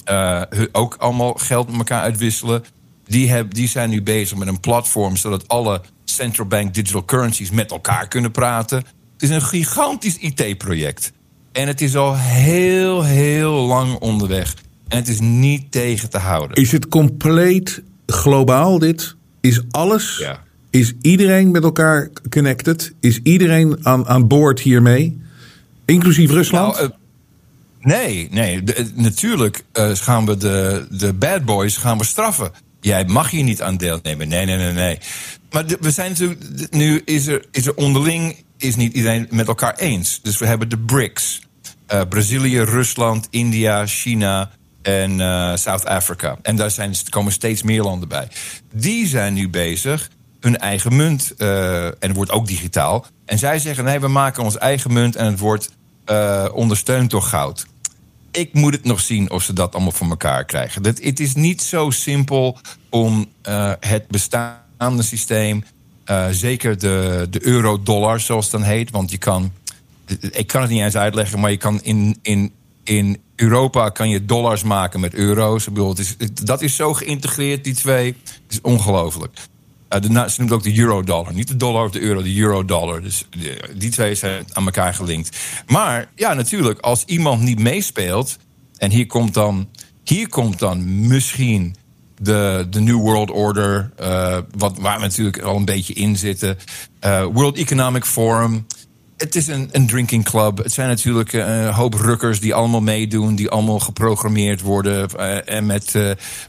eh, ook allemaal geld met elkaar uitwisselen. Die, heb, die zijn nu bezig met een platform zodat alle central bank digital currencies met elkaar kunnen praten. Het is een gigantisch IT-project. En het is al heel, heel lang onderweg. En het is niet tegen te houden. Is het compleet globaal dit? Is alles? Ja. Is iedereen met elkaar connected? Is iedereen aan, aan boord hiermee? Inclusief Rusland? Nou, eh, nee, nee. De- eh, natuurlijk eh, gaan we de, de bad boys gaan we straffen. Jij mag hier niet aan deelnemen. Nee, nee, nee, nee. Maar de- we zijn natuurlijk. Nu is er, is er onderling is niet iedereen met elkaar eens. Dus we hebben de BRICS: Eh, Brazilië, Rusland, India, China en eh South Africa. En daar zijn, komen steeds meer landen bij. Die zijn nu bezig hun eigen munt. eh, en het wordt ook digitaal. En zij zeggen: nee, we maken ons eigen munt en het wordt eh, ondersteund door goud. Ik moet het nog zien of ze dat allemaal voor elkaar krijgen. Het is niet zo simpel om eh, het bestaande systeem, eh, zeker de, de euro-dollar zoals het dan heet, want je kan, ik kan het niet eens uitleggen, maar je kan in, in, in Europa kan je dollars maken met euro's. Ik is, dat is zo geïntegreerd, die twee. Het is ongelooflijk. Eh, de, ze noemt ook de euro-dollar. Niet de dollar of de euro, de euro-dollar. Dus die twee zijn aan elkaar gelinkt. Maar ja, natuurlijk, als iemand niet meespeelt... en hier komt dan, hier komt dan misschien de, de New World Order... eh, wat, waar we natuurlijk al een beetje in zitten. eh, World Economic Forum... Het is een, een drinking club. Het zijn natuurlijk eh, een hoop rukkers die allemaal meedoen, die allemaal geprogrammeerd worden. en met,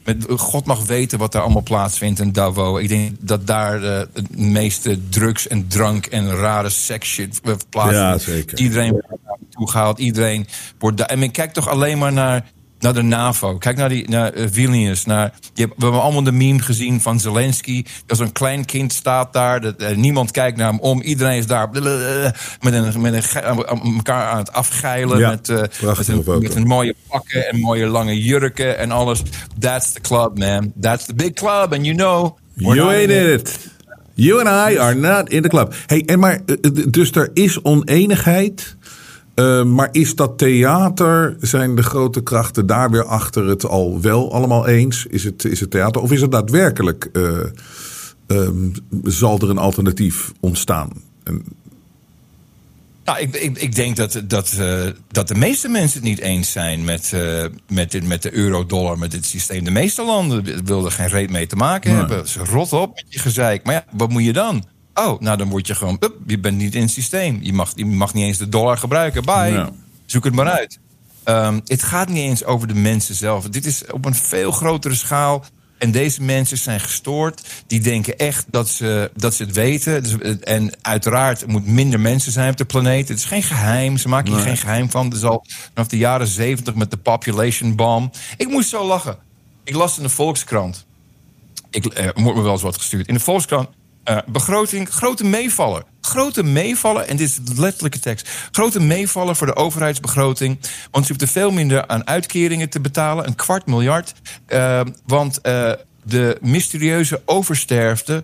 met God mag weten wat daar allemaal plaatsvindt in Davos. Ik denk dat daar het meeste drugs en drank en rare sex shit eh, plaatsvindt. Ja, zeker. Iedereen wordt daar naartoe gehaald. Iedereen wordt daar. En men kijkt toch alleen maar naar. Naar de NAVO. Kijk naar, die, naar eh, Vilnius. Naar, je hebt, we hebben allemaal de meme gezien van Zelensky. Dat zo'n klein kind staat daar. Dat, eh, niemand kijkt naar hem om. Iedereen is daar blablabla, met een, met een, elkaar aan het afgeilen. Ja, met, eh, met, een, foto. met een mooie pakken en mooie lange jurken en alles. That's the club, man. That's the big club. And you know. You ain't in in it. You and I are not in the club. Hey, en maar, eh, eh, dus er is oneenigheid. Eh, maar is dat theater, zijn de grote krachten daar weer achter het al wel allemaal eens? Is het, is het theater? Of is het daadwerkelijk, eh, ehm, zal er een alternatief ontstaan? En, Nou, ik, ik, ik denk dat, dat, eh, dat de meeste mensen het niet eens zijn met, met, dit, met de euro-dollar, met dit systeem. De meeste landen willen er geen reet mee te maken Nee. hebben. Ze rot op met je gezeik. Maar ja, wat moet je dan? Oh, nou dan word je gewoon, up, je bent niet in het systeem. Je mag, je mag niet eens de dollar gebruiken. Bye. Zoek het maar uit. Ehm, het gaat niet eens over de mensen zelf. Dit is op een veel grotere schaal. En deze mensen zijn gestoord. Die denken echt dat ze, dat ze het weten. Dus, en uiteraard moet minder mensen zijn op de planeet. Het is geen geheim. Ze maken hier geen geheim van. Het is al vanaf de jaren zeventig met de population bomb. Ik moest zo lachen. Ik las in de Volkskrant. Ik eh, wordt me wel eens wat gestuurd. In de Volkskrant. Eh, begroting, grote meevaller. Grote meevaller, en dit is de letterlijke tekst. Grote meevaller voor de overheidsbegroting. Want ze hoeft er veel minder aan uitkeringen te betalen. Een kwart miljard. Eh, want eh, de mysterieuze oversterfte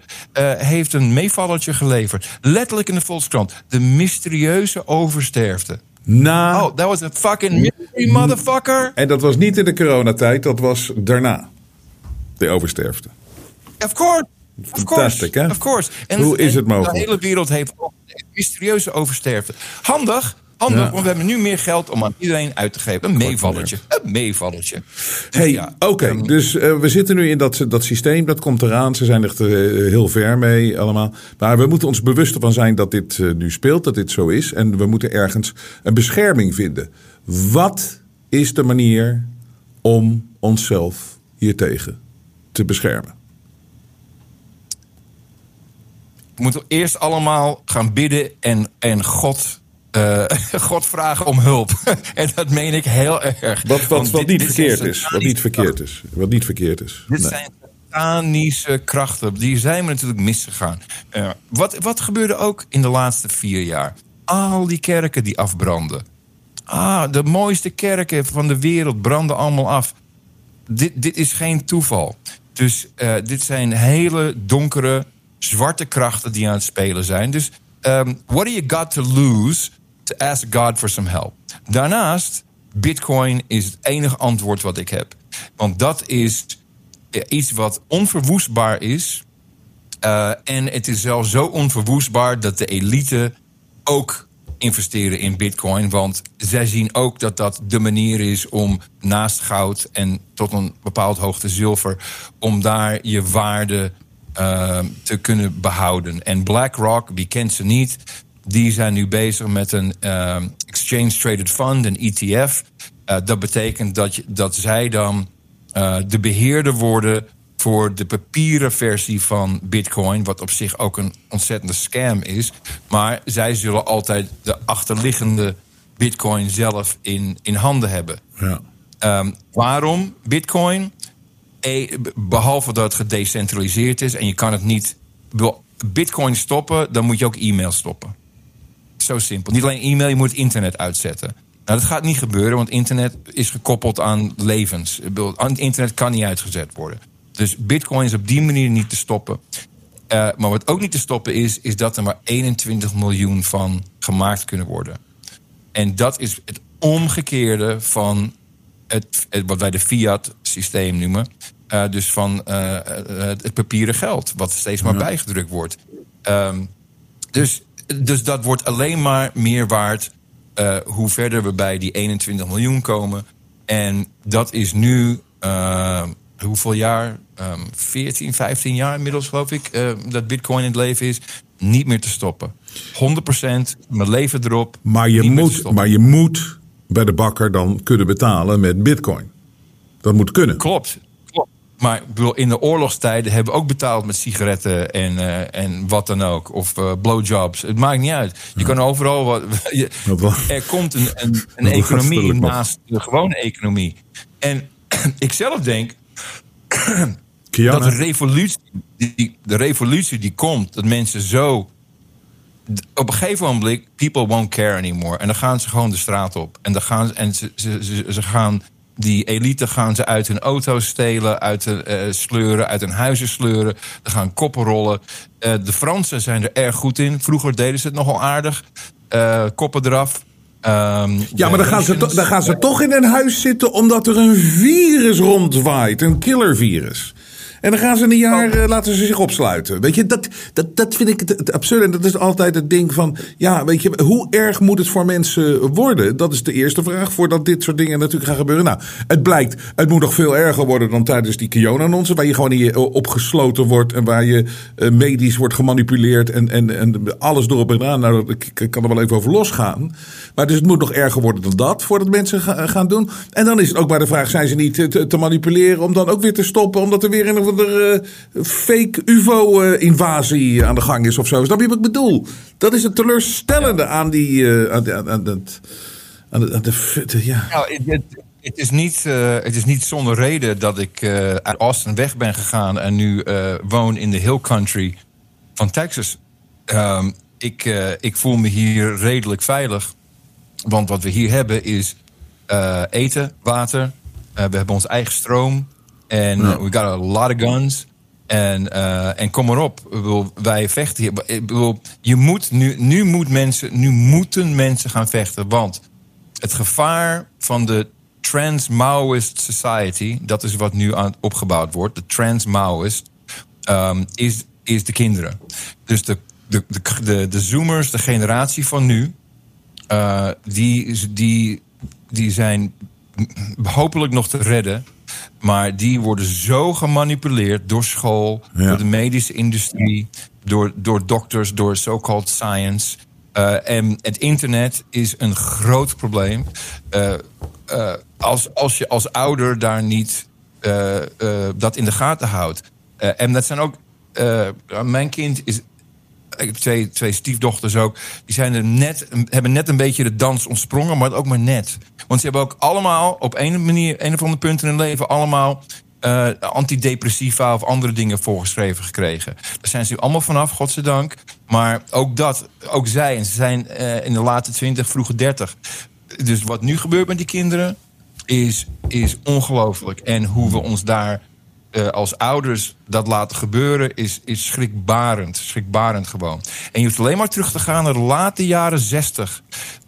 heeft een meevallertje geleverd. Letterlijk in de Volkskrant. De mysterieuze oversterfte. na, Oh, that was a fucking mystery, motherfucker. En dat was niet in de coronatijd, dat was daarna. De oversterfte. Of course. Course. hè? Of course. Hoe is het mogelijk? De hele wereld heeft mysterieuze oversterfte. Handig, handig, Ja. want we hebben nu meer geld om aan iedereen uit te geven. Een meevallertje. Een meevallertje. Dus Hey, ja, oké, dus eh, we zitten nu in dat, dat systeem, dat komt eraan. Ze zijn echt eh, heel ver mee allemaal. Maar we moeten ons bewust ervan zijn dat dit eh, nu speelt, dat dit zo is. En we moeten ergens een bescherming vinden. Wat is de manier om onszelf hiertegen te beschermen? We moeten eerst allemaal gaan bidden en, en God, eh, (laughs) God vragen om hulp. (laughs) en dat meen ik heel erg. Wat, wat, Want wat dit- niet verkeerd is. Wat niet verkeerd is. Wat niet verkeerd is. Dit Nee. zijn satanische krachten. Die zijn we natuurlijk misgegaan. Eh, wat, wat gebeurde ook in de laatste vier jaar? Al die kerken die afbranden. Ah, de mooiste kerken van de wereld branden allemaal af. Dit, dit is geen toeval. Dus eh, dit zijn hele donkere, zwarte krachten die aan het spelen zijn. Dus um, what do you got to lose to ask God for some help? Daarnaast Bitcoin is het enige antwoord wat ik heb. Want dat is eh, iets wat onverwoestbaar is. Uh, en het is zelfs zo onverwoestbaar dat de elite ook investeren in Bitcoin. Want zij zien ook dat dat de manier is om naast goud en tot een bepaald hoogte zilver, om daar je waarde uh, te kunnen behouden. En BlackRock, wie kent ze niet, die zijn nu bezig met een uh, Exchange Traded Fund, een ETF. Uh, dat betekent dat, je, dat zij dan uh, de beheerder worden voor de papieren versie van Bitcoin, wat op zich ook een ontzettende scam is. Maar zij zullen altijd de achterliggende Bitcoin zelf in, in handen hebben. Ja. Um, waarom Bitcoin? E, behalve dat het gedecentraliseerd is en je kan het niet. Bitcoin stoppen, dan moet je ook e-mail stoppen. Zo simpel. Niet alleen e-mail, je moet het internet uitzetten. Nou, dat gaat niet gebeuren, want internet is gekoppeld aan levens. Internet kan niet uitgezet worden. Dus bitcoin is op die manier niet te stoppen. Uh, maar wat ook niet te stoppen is, is dat er maar 21 miljoen van gemaakt kunnen worden. En dat is het omgekeerde van het, het wat wij de fiat-systeem noemen. Uh, dus van uh, het papieren geld, wat steeds maar ja. bijgedrukt wordt. Um, dus, dus dat wordt alleen maar meer waard hoe verder we bij die 21 miljoen komen. En dat is nu hoeveel jaar? Um, 14, 15 jaar inmiddels, geloof ik, dat Bitcoin in het leven is. Niet meer te stoppen. 100% mijn leven erop. Maar je, moet, maar je moet bij de bakker dan kunnen betalen met Bitcoin. Dat moet kunnen. Klopt. Klopt. Maar in de oorlogstijden hebben we ook betaald met sigaretten en, uh, en wat dan ook. Of uh, blowjobs. Het maakt niet uit. Je ja. kan overal wat. (laughs) Je, er komt een, een, een economie naast de gewone economie. En (clears throat) ik zelf denk (clears throat) dat de revolutie, die, de revolutie die komt, dat mensen zo. Op een gegeven moment, people won't care anymore. En dan gaan ze gewoon de straat op. En dan gaan ze, en ze, ze, ze, ze gaan die elite gaan ze uit hun auto's stelen, uit hun, uh, sleuren, uit hun huizen sleuren. Er gaan koppen rollen. Uh, de Fransen zijn er erg goed in. Vroeger deden ze het nogal aardig. Uh, koppen eraf. Um, ja, maar dan gaan, ze dan gaan ze toch in een huis zitten omdat er een virus rondwaait. Een killervirus. En dan gaan ze een jaar, uh, laten ze zich opsluiten. Weet je, dat, dat, dat vind ik het, het absurde. En dat is altijd het ding van, ja, weet je, hoe erg moet het voor mensen worden? Dat is de eerste vraag, voordat dit soort dingen natuurlijk gaan gebeuren. Nou, het blijkt, het moet nog veel erger worden dan tijdens die QAnon-annonce, waar je gewoon in je opgesloten wordt en waar je uh, medisch wordt gemanipuleerd en, en, en alles erop en aan. Nou, ik kan er wel even over losgaan. Maar dus het moet nog erger worden dan dat, voordat mensen ga, gaan doen. En dan is het ook maar de vraag, zijn ze niet te, te manipuleren om dan ook weer te stoppen, omdat er weer een of er uh, fake UFO-invasie aan de gang is of zo. Snap je wat ik bedoel? Dat is het teleurstellende ja. aan die. Uh, aan, aan, aan, het, aan, de, aan de, ja. Nou, het, het, is niet, uh, het is niet zonder reden dat ik uit Austin weg ben gegaan en nu woon in de Hill Country van Texas. Um, ik, ik voel me hier redelijk veilig. Want wat we hier hebben is eten, water. we hebben ons eigen stroom. En ja. we got a lot of guns. En, uh, en kom maar op. Wij vechten hier. Je moet nu, nu, moet mensen, nu moeten mensen gaan vechten. Want het gevaar van de Trans-Maoist Society, dat is wat nu aan opgebouwd wordt, de Trans-Maoist, um, is, is de kinderen. Dus de, de, de, de, de Zoomers, de generatie van nu, uh, die, die, die zijn hopelijk nog te redden. Maar die worden zo gemanipuleerd door school, ja. door de medische industrie, door, door dokters, door so-called science. Uh, en het internet is een groot probleem. Uh, uh, als, als je als ouder daar niet dat in de gaten houdt. en dat zijn ook. mijn kind is ik heb twee, twee stiefdochters ook. Die zijn er net, hebben net een beetje de dans ontsprongen, maar ook maar net. Want ze hebben ook allemaal op een manier, een of andere punt in hun leven, allemaal uh, antidepressiva of andere dingen voorgeschreven gekregen. Daar zijn ze allemaal vanaf, godzijdank. Maar ook dat, ook zij, en ze zijn uh, in de late twintig, vroege dertig. Dus wat nu gebeurt met die kinderen is, is ongelooflijk. En hoe we ons daar eh, als ouders dat laten gebeuren, is, is schrikbarend. Schrikbarend gewoon. En je hoeft alleen maar terug te gaan naar de late jaren zestig.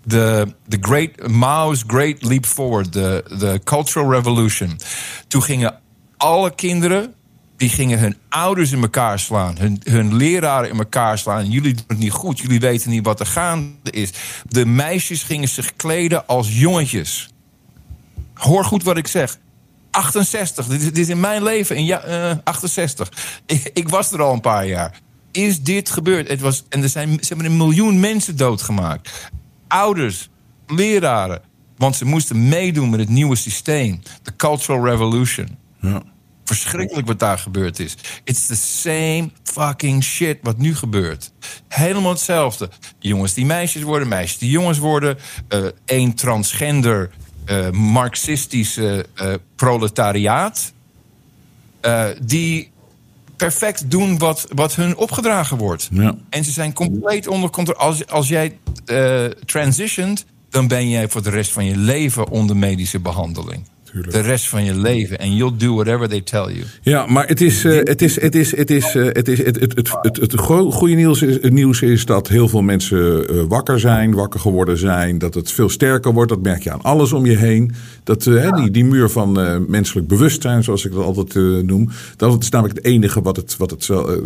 De, de great, Mao's Great Leap Forward, de, Cultural Revolution. Toen gingen alle kinderen die gingen hun ouders in elkaar slaan, hun, hun leraren in elkaar slaan. Jullie doen het niet goed, jullie weten niet wat er gaande is. De meisjes gingen zich kleden als jongetjes. Hoor goed wat ik zeg. 68, dit is, dit is in mijn leven in ja, eh, 68. Ik, ik was er al een paar jaar. Is dit gebeurd? Het was, en er zijn, ze hebben een miljoen mensen doodgemaakt. Ouders, leraren. Want ze moesten meedoen met het nieuwe systeem. De Cultural Revolution. Ja. Verschrikkelijk wat daar gebeurd is. It's the same fucking shit wat nu gebeurt. Helemaal hetzelfde. Jongens die meisjes worden, meisjes die jongens worden. Eén transgender, eh, marxistische eh, proletariaat. eh, die perfect doen wat, wat hun opgedragen wordt. Ja. En ze zijn compleet onder controle. Als, als jij transitioned, dan ben jij voor de rest van je leven onder medische behandeling. Tuurlijk. De rest van je leven. En you'll do whatever they tell you. Ja, maar het is, eh, het is, het is, het is, eh, het is, het, het, het, het, het go- goede nieuws is, het nieuws is dat heel veel mensen eh, wakker zijn, wakker geworden zijn, dat het veel sterker wordt. Dat merk je aan alles om je heen. Dat eh, die, die muur van eh, menselijk bewustzijn, zoals ik dat altijd eh, noem, dat is namelijk het enige wat het, wat het, zo-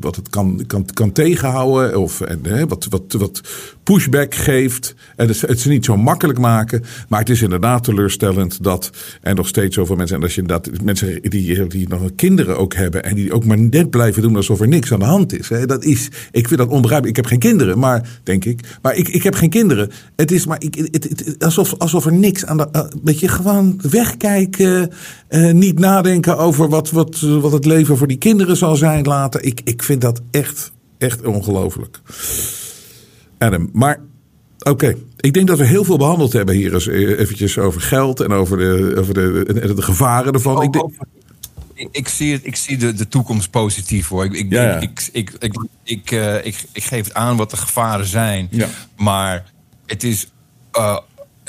wat het kan, kan, kan tegenhouden of en, wat, wat, wat pushback geeft. En het, het is niet zo makkelijk maken, maar het is inderdaad teleurstellend dat er nog steeds zoveel mensen en als je inderdaad mensen die, die nog kinderen ook hebben en die ook maar net blijven doen alsof er niks aan de hand is. Hè, dat is, ik vind dat onbegrijpelijk. Ik heb geen kinderen, maar denk ik, maar ik, ik heb geen kinderen. Het is maar ik, het, het- alsof, alsof er niks aan de, weet je, gewoon wegkijken, eh, niet nadenken over wat, wat, wat het leven voor die kinderen zal zijn later. Ik, ik vind dat echt, echt ongelooflijk. Adam, maar Oké, ik denk dat we heel veel behandeld hebben hier eens eh, eventjes over geld en over de, over de, de, de gevaren ervan. Ik denk, Ik, zie, het, ik zie de, de toekomst positief hoor. Ik, ik, Ja, ja. ik, ik, ik, ik, eh, ik, ik geef het aan wat de gevaren zijn. Ja. Maar het is, eh,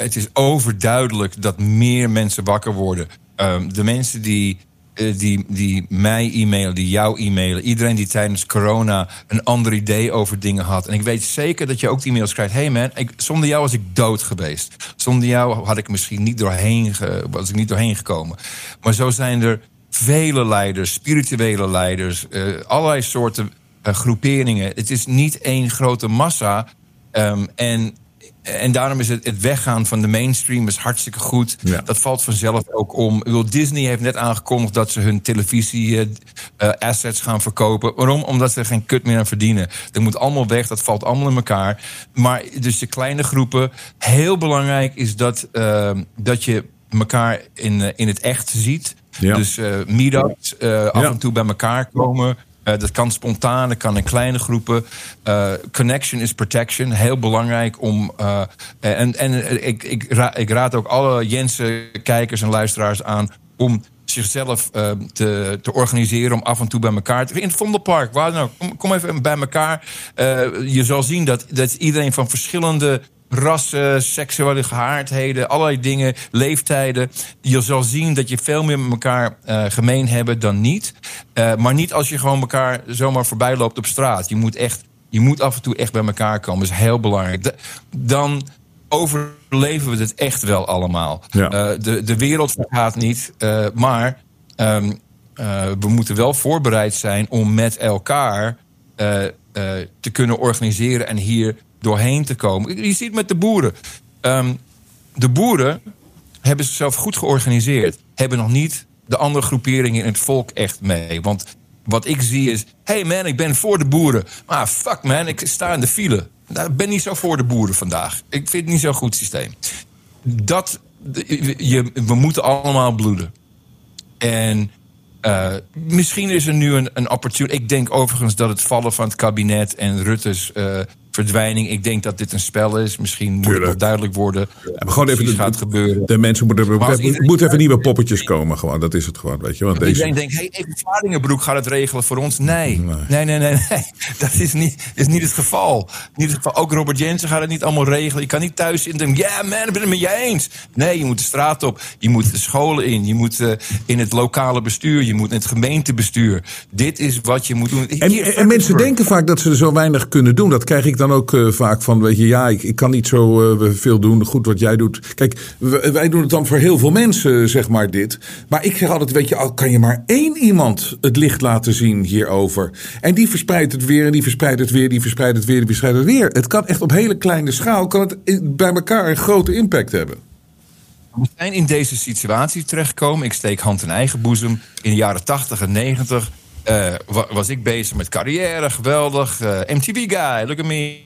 het is overduidelijk dat meer mensen wakker worden. Ehm, de mensen die, eh, die, die mij e-mailen, die jou e-mailen. Iedereen die tijdens corona een ander idee over dingen had. En ik weet zeker dat je ook die e-mails krijgt. Hey man, ik, zonder jou was ik dood geweest. Zonder jou had ik misschien niet doorheen, was ik niet doorheen gekomen. Maar zo zijn er vele leiders, spirituele leiders, eh, allerlei soorten eh, groeperingen. Het is niet één grote massa. Ehm, en, en daarom is het, het weggaan van de mainstream is hartstikke goed. Ja. Dat valt vanzelf ook om. Ik bedoel, Disney heeft net aangekondigd dat ze hun televisie-assets gaan verkopen. Waarom? Omdat ze er geen kut meer aan verdienen. Dat moet allemaal weg, dat valt allemaal in elkaar. Maar dus de kleine groepen. Heel belangrijk is dat, ehm, dat je elkaar in, eh, in het echt ziet. Ja. Dus eh meetups, eh, af Ja. en toe bij elkaar komen. Eh, dat kan spontaan, dat kan in kleine groepen. Eh, connection is protection, heel belangrijk om. eh, en en ik, ik, ik raad ook alle Jensen-kijkers en luisteraars aan om zichzelf eh, te, te organiseren om af en toe bij elkaar in het Vondelpark, waar dan ook. Kom, kom even bij elkaar. Je zal zien dat, dat iedereen van verschillende rassen, seksuele gehaardheden, allerlei dingen, leeftijden. Je zal zien dat je veel meer met elkaar eh, gemeen hebben dan niet. Eh, maar niet als je gewoon elkaar zomaar voorbij loopt op straat. Je moet echt, je moet af en toe echt bij elkaar komen. Dat is heel belangrijk. Da- Dan overleven we het echt wel allemaal. Ja. Eh, de, de wereld vergaat niet, maar ehm, eh, we moeten wel voorbereid zijn om met elkaar te kunnen organiseren en hier doorheen te komen. Je ziet met de boeren. Ehm, de boeren hebben zichzelf goed georganiseerd. Hebben nog niet de andere groeperingen in het volk echt mee. Want wat ik zie is... hey man, ik ben voor de boeren. Maar fuck man, ik sta in de file. Nou, ik ben niet zo voor de boeren vandaag. Ik vind het niet zo'n goed systeem. Dat, je, we moeten allemaal bloeden. En eh, misschien is er nu een, een opportunity. Ik denk overigens dat het vallen van het kabinet en Rutte's eh, verdwijning. Ik denk dat dit een spel is. Misschien moet het nog duidelijk worden. Ja, gewoon even de, gaat gebeuren. De mensen moeten, er moeten moeten even nieuwe poppetjes komen. Gewoon. Dat is het gewoon, weet je. Want deze, Iedereen denkt, hey, even Vlaardingenbroek gaat het regelen voor ons. Nee, nee, nee, nee. nee. (laughs) Dat is niet, is niet het geval. Niet het geval. Ook Robert Jensen gaat het niet allemaal regelen. Je kan niet thuis zitten en denken, ja man, ik ben het met je eens. Nee, je moet de straat op. Je moet de scholen in. Je moet eh, in het lokale bestuur. Je moet in het gemeentebestuur. Dit is wat je moet doen. Hier, en, en mensen denken vaak dat ze er zo weinig kunnen doen. Dat krijg ik dan ook eh, vaak van, weet je, ja, ik, ik kan niet zo eh, veel doen. Goed wat jij doet. Kijk, wij doen het dan voor heel veel mensen, zeg maar, dit. Maar ik zeg altijd, weet je, kan je maar één iemand het licht laten zien hierover. En die verspreidt het weer, en die verspreidt het weer, die verspreidt het weer, die verspreidt het weer. Het kan echt op hele kleine schaal, kan het bij elkaar een grote impact hebben. We zijn in deze situatie terechtgekomen. Ik steek hand in eigen boezem. In de jaren 80 en 90 eh, wa- was ik bezig met carrière. Geweldig. eh, MTV guy, look at me.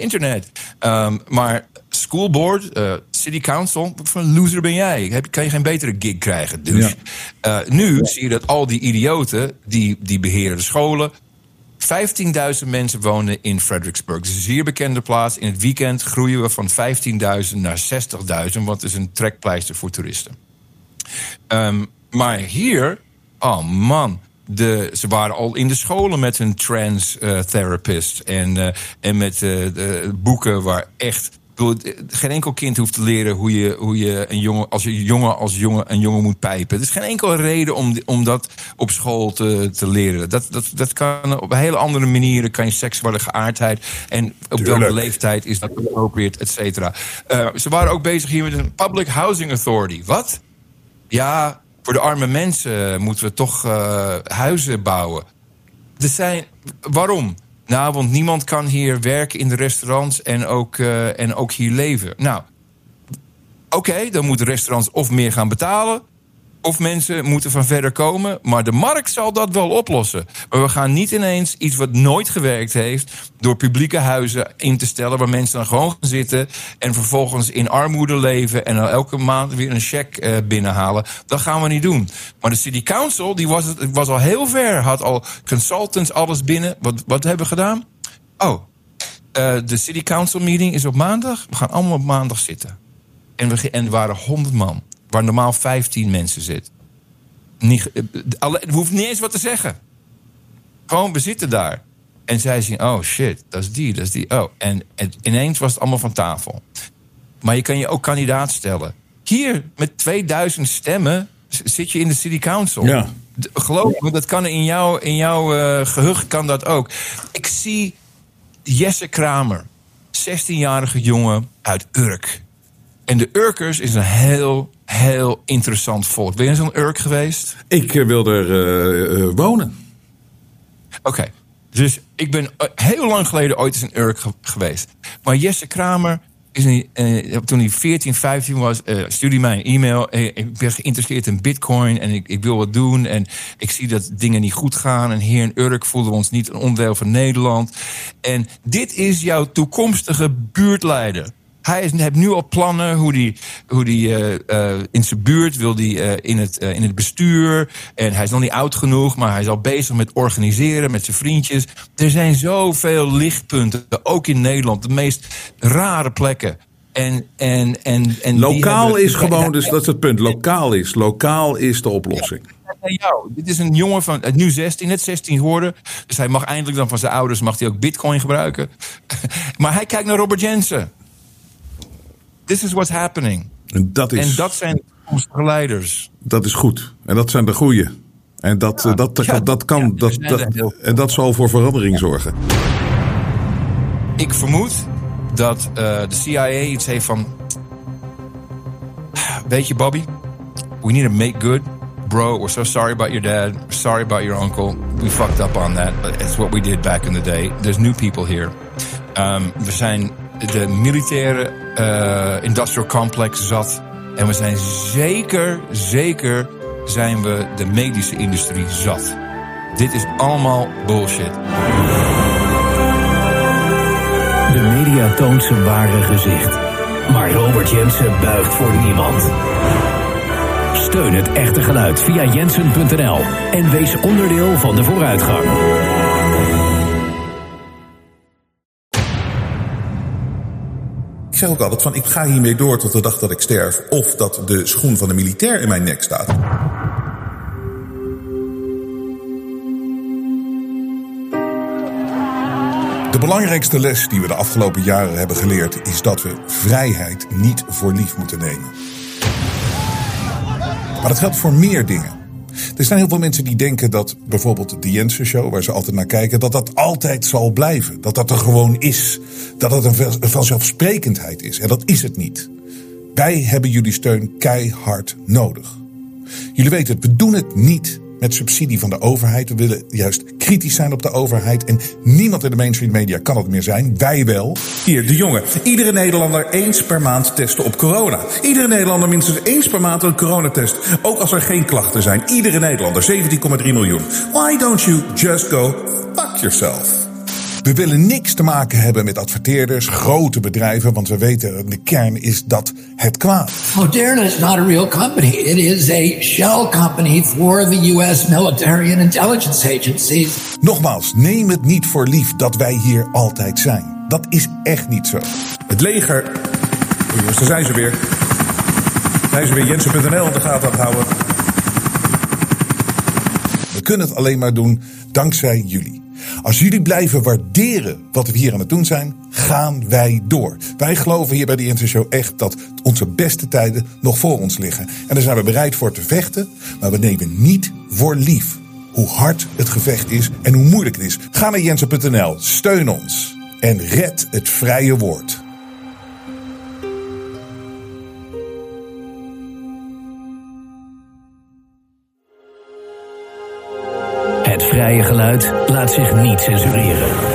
Internet. Ehm, maar school board, eh, city council, wat voor een loser ben jij? Heb, kan je geen betere gig krijgen? Dus Ja. nu zie je dat al die idioten, die, die beheren de scholen. 15.000 mensen wonen in Fredericksburg. Is een zeer bekende plaats. In het weekend groeien we van 15.000 naar 60.000, wat is een trekpleister voor toeristen. Ehm, maar hier, oh man. De, ze waren al in de scholen met hun trans eh, therapist. En, eh, en met eh, de boeken waar echt. Geen enkel kind hoeft te leren hoe je, hoe je een jongen als je jongen als jongen een jongen moet pijpen. Er is geen enkele reden om, om dat op school te, te leren. Dat, dat, dat kan op hele andere manieren. Kan je seksuele geaardheid en op welke leeftijd is dat appropriate, et cetera. Ze waren ook bezig hier met een Public Housing Authority. Wat? Ja, voor de arme mensen moeten we toch eh, huizen bouwen. Er zijn, waarom? Nou, want niemand kan hier werken in de restaurants en ook, eh, en ook hier leven. Nou, oké, dan moeten restaurants of meer gaan betalen. Of mensen moeten van verder komen. Maar de markt zal dat wel oplossen. Maar we gaan niet ineens iets wat nooit gewerkt heeft. door publieke huizen in te stellen. waar mensen dan gewoon gaan zitten. en vervolgens in armoede leven. en elke maand weer een cheque eh, binnenhalen. Dat gaan we niet doen. Maar de City Council die was, was al heel ver. had al consultants, alles binnen. Wat, wat hebben we gedaan? Oh, eh, de City Council meeting is op maandag. We gaan allemaal op maandag zitten. En, we, en waren 100 man. Waar normaal 15 mensen zitten. Niet, eh, alle, hoeven niet eens wat te zeggen. Gewoon, we zitten daar. En zij zien, oh shit, dat is die, dat is die. Oh, en, en ineens was het allemaal van tafel. Maar je kan je ook kandidaat stellen. Hier, met 2000 stemmen, zit je in de City Council. Ja. Geloof me, dat kan in jouw, in jouw eh, gehucht kan dat ook. Ik zie Jesse Kramer, 16-jarige jongen uit Urk. En de Urkers is een heel, heel interessant volk. Ben je zo'n Urk geweest? Ik eh, wil er eh, eh, wonen. Oké, dus ik ben heel lang geleden ooit eens in Urk ge- geweest. Maar Jesse Kramer, is een, eh, toen hij 14, 15 was, eh stuurde mij een e-mail. Eh, ik ben geïnteresseerd in bitcoin en ik, ik wil wat doen. En ik zie dat dingen niet goed gaan. En hier in Urk voelden we ons niet een onderdeel van Nederland. En dit is jouw toekomstige buurtleider. Hij is, heeft nu al plannen hoe die, hoe die eh, eh, in zijn buurt wil die eh, in, het, in het bestuur. En hij is nog niet oud genoeg, maar hij is al bezig met organiseren met zijn vriendjes. Er zijn zoveel lichtpunten, ook in Nederland, de meest rare plekken. En, en, en, en Lokaal is gewoon, dus dat is het punt. Lokaal is. Lokaal is de oplossing. naar jou. Dit is een jongen van nu 16, net 16 geworden. Dus hij mag eindelijk dan van zijn ouders mag hij ook bitcoin gebruiken. (laughs) maar hij kijkt naar Robert Jensen. This is what's happening. En dat is, En dat zijn toekomstige leiders. dat is goed. En dat zijn de goeie. En dat, dat, ja, dat kan. ja, dat, dat, en dat zal voor verandering zorgen. Ik vermoed dat eh, de CIA iets heeft van... Weet je, Bobby? We need to make good. Bro, we're so sorry about your dad. We're sorry about your uncle. We fucked up on that. But It's what we did back in the day. There's new people here. Um, we zijn de militaire eh, industrial complex zat. En we zijn zeker, zeker zijn we de medische industrie zat. Dit is allemaal bullshit. De media toont zijn ware gezicht. Maar Robert Jensen buigt voor niemand. Steun het echte geluid via jensen.nl en wees onderdeel van de vooruitgang. Zeg ook altijd van ik ga hiermee door tot de dag dat ik sterf. Of dat de schoen van de militair in mijn nek staat. De belangrijkste les die we de afgelopen jaren hebben geleerd is dat we vrijheid niet voor lief moeten nemen. Maar dat geldt voor meer dingen. Er zijn heel veel mensen die denken dat bijvoorbeeld de Jensen Show, waar ze altijd naar kijken, dat dat altijd zal blijven. Dat dat er gewoon is. Dat het een vanzelfsprekendheid is. En dat is het niet. Wij hebben jullie steun keihard nodig. Jullie weten het, we doen het niet met subsidie van de overheid. We willen juist kritisch zijn op de overheid. En niemand in de mainstream media kan het meer zijn. Wij wel. Hier, de jongen. Iedere Nederlander eens per maand testen op corona. Iedere Nederlander minstens eens per maand een coronatest. Ook als er geen klachten zijn. Iedere Nederlander, 17,3 miljoen. Why don't you just go fuck yourself? We willen niks te maken hebben met adverteerders, grote bedrijven, want we weten de kern is dat het kwaad. Moderna is not a real company. It is a shell company for the US military and intelligence agencies. Nogmaals, neem het niet voor lief dat wij hier altijd zijn. Dat is echt niet zo. Het leger. Oh jongens, daar zijn ze weer. Zijn ze weer Jensen.nl in de gaten aan houden. We kunnen het alleen maar doen dankzij jullie. Als jullie blijven waarderen wat we hier aan het doen zijn, gaan wij door. Wij geloven hier bij de Intershow echt dat onze beste tijden nog voor ons liggen. En daar zijn we bereid voor te vechten, maar we nemen niet voor lief hoe hard het gevecht is en hoe moeilijk het is. Ga naar jensen.nl, steun ons en red het vrije woord. Het vrije geluid laat zich niet censureren.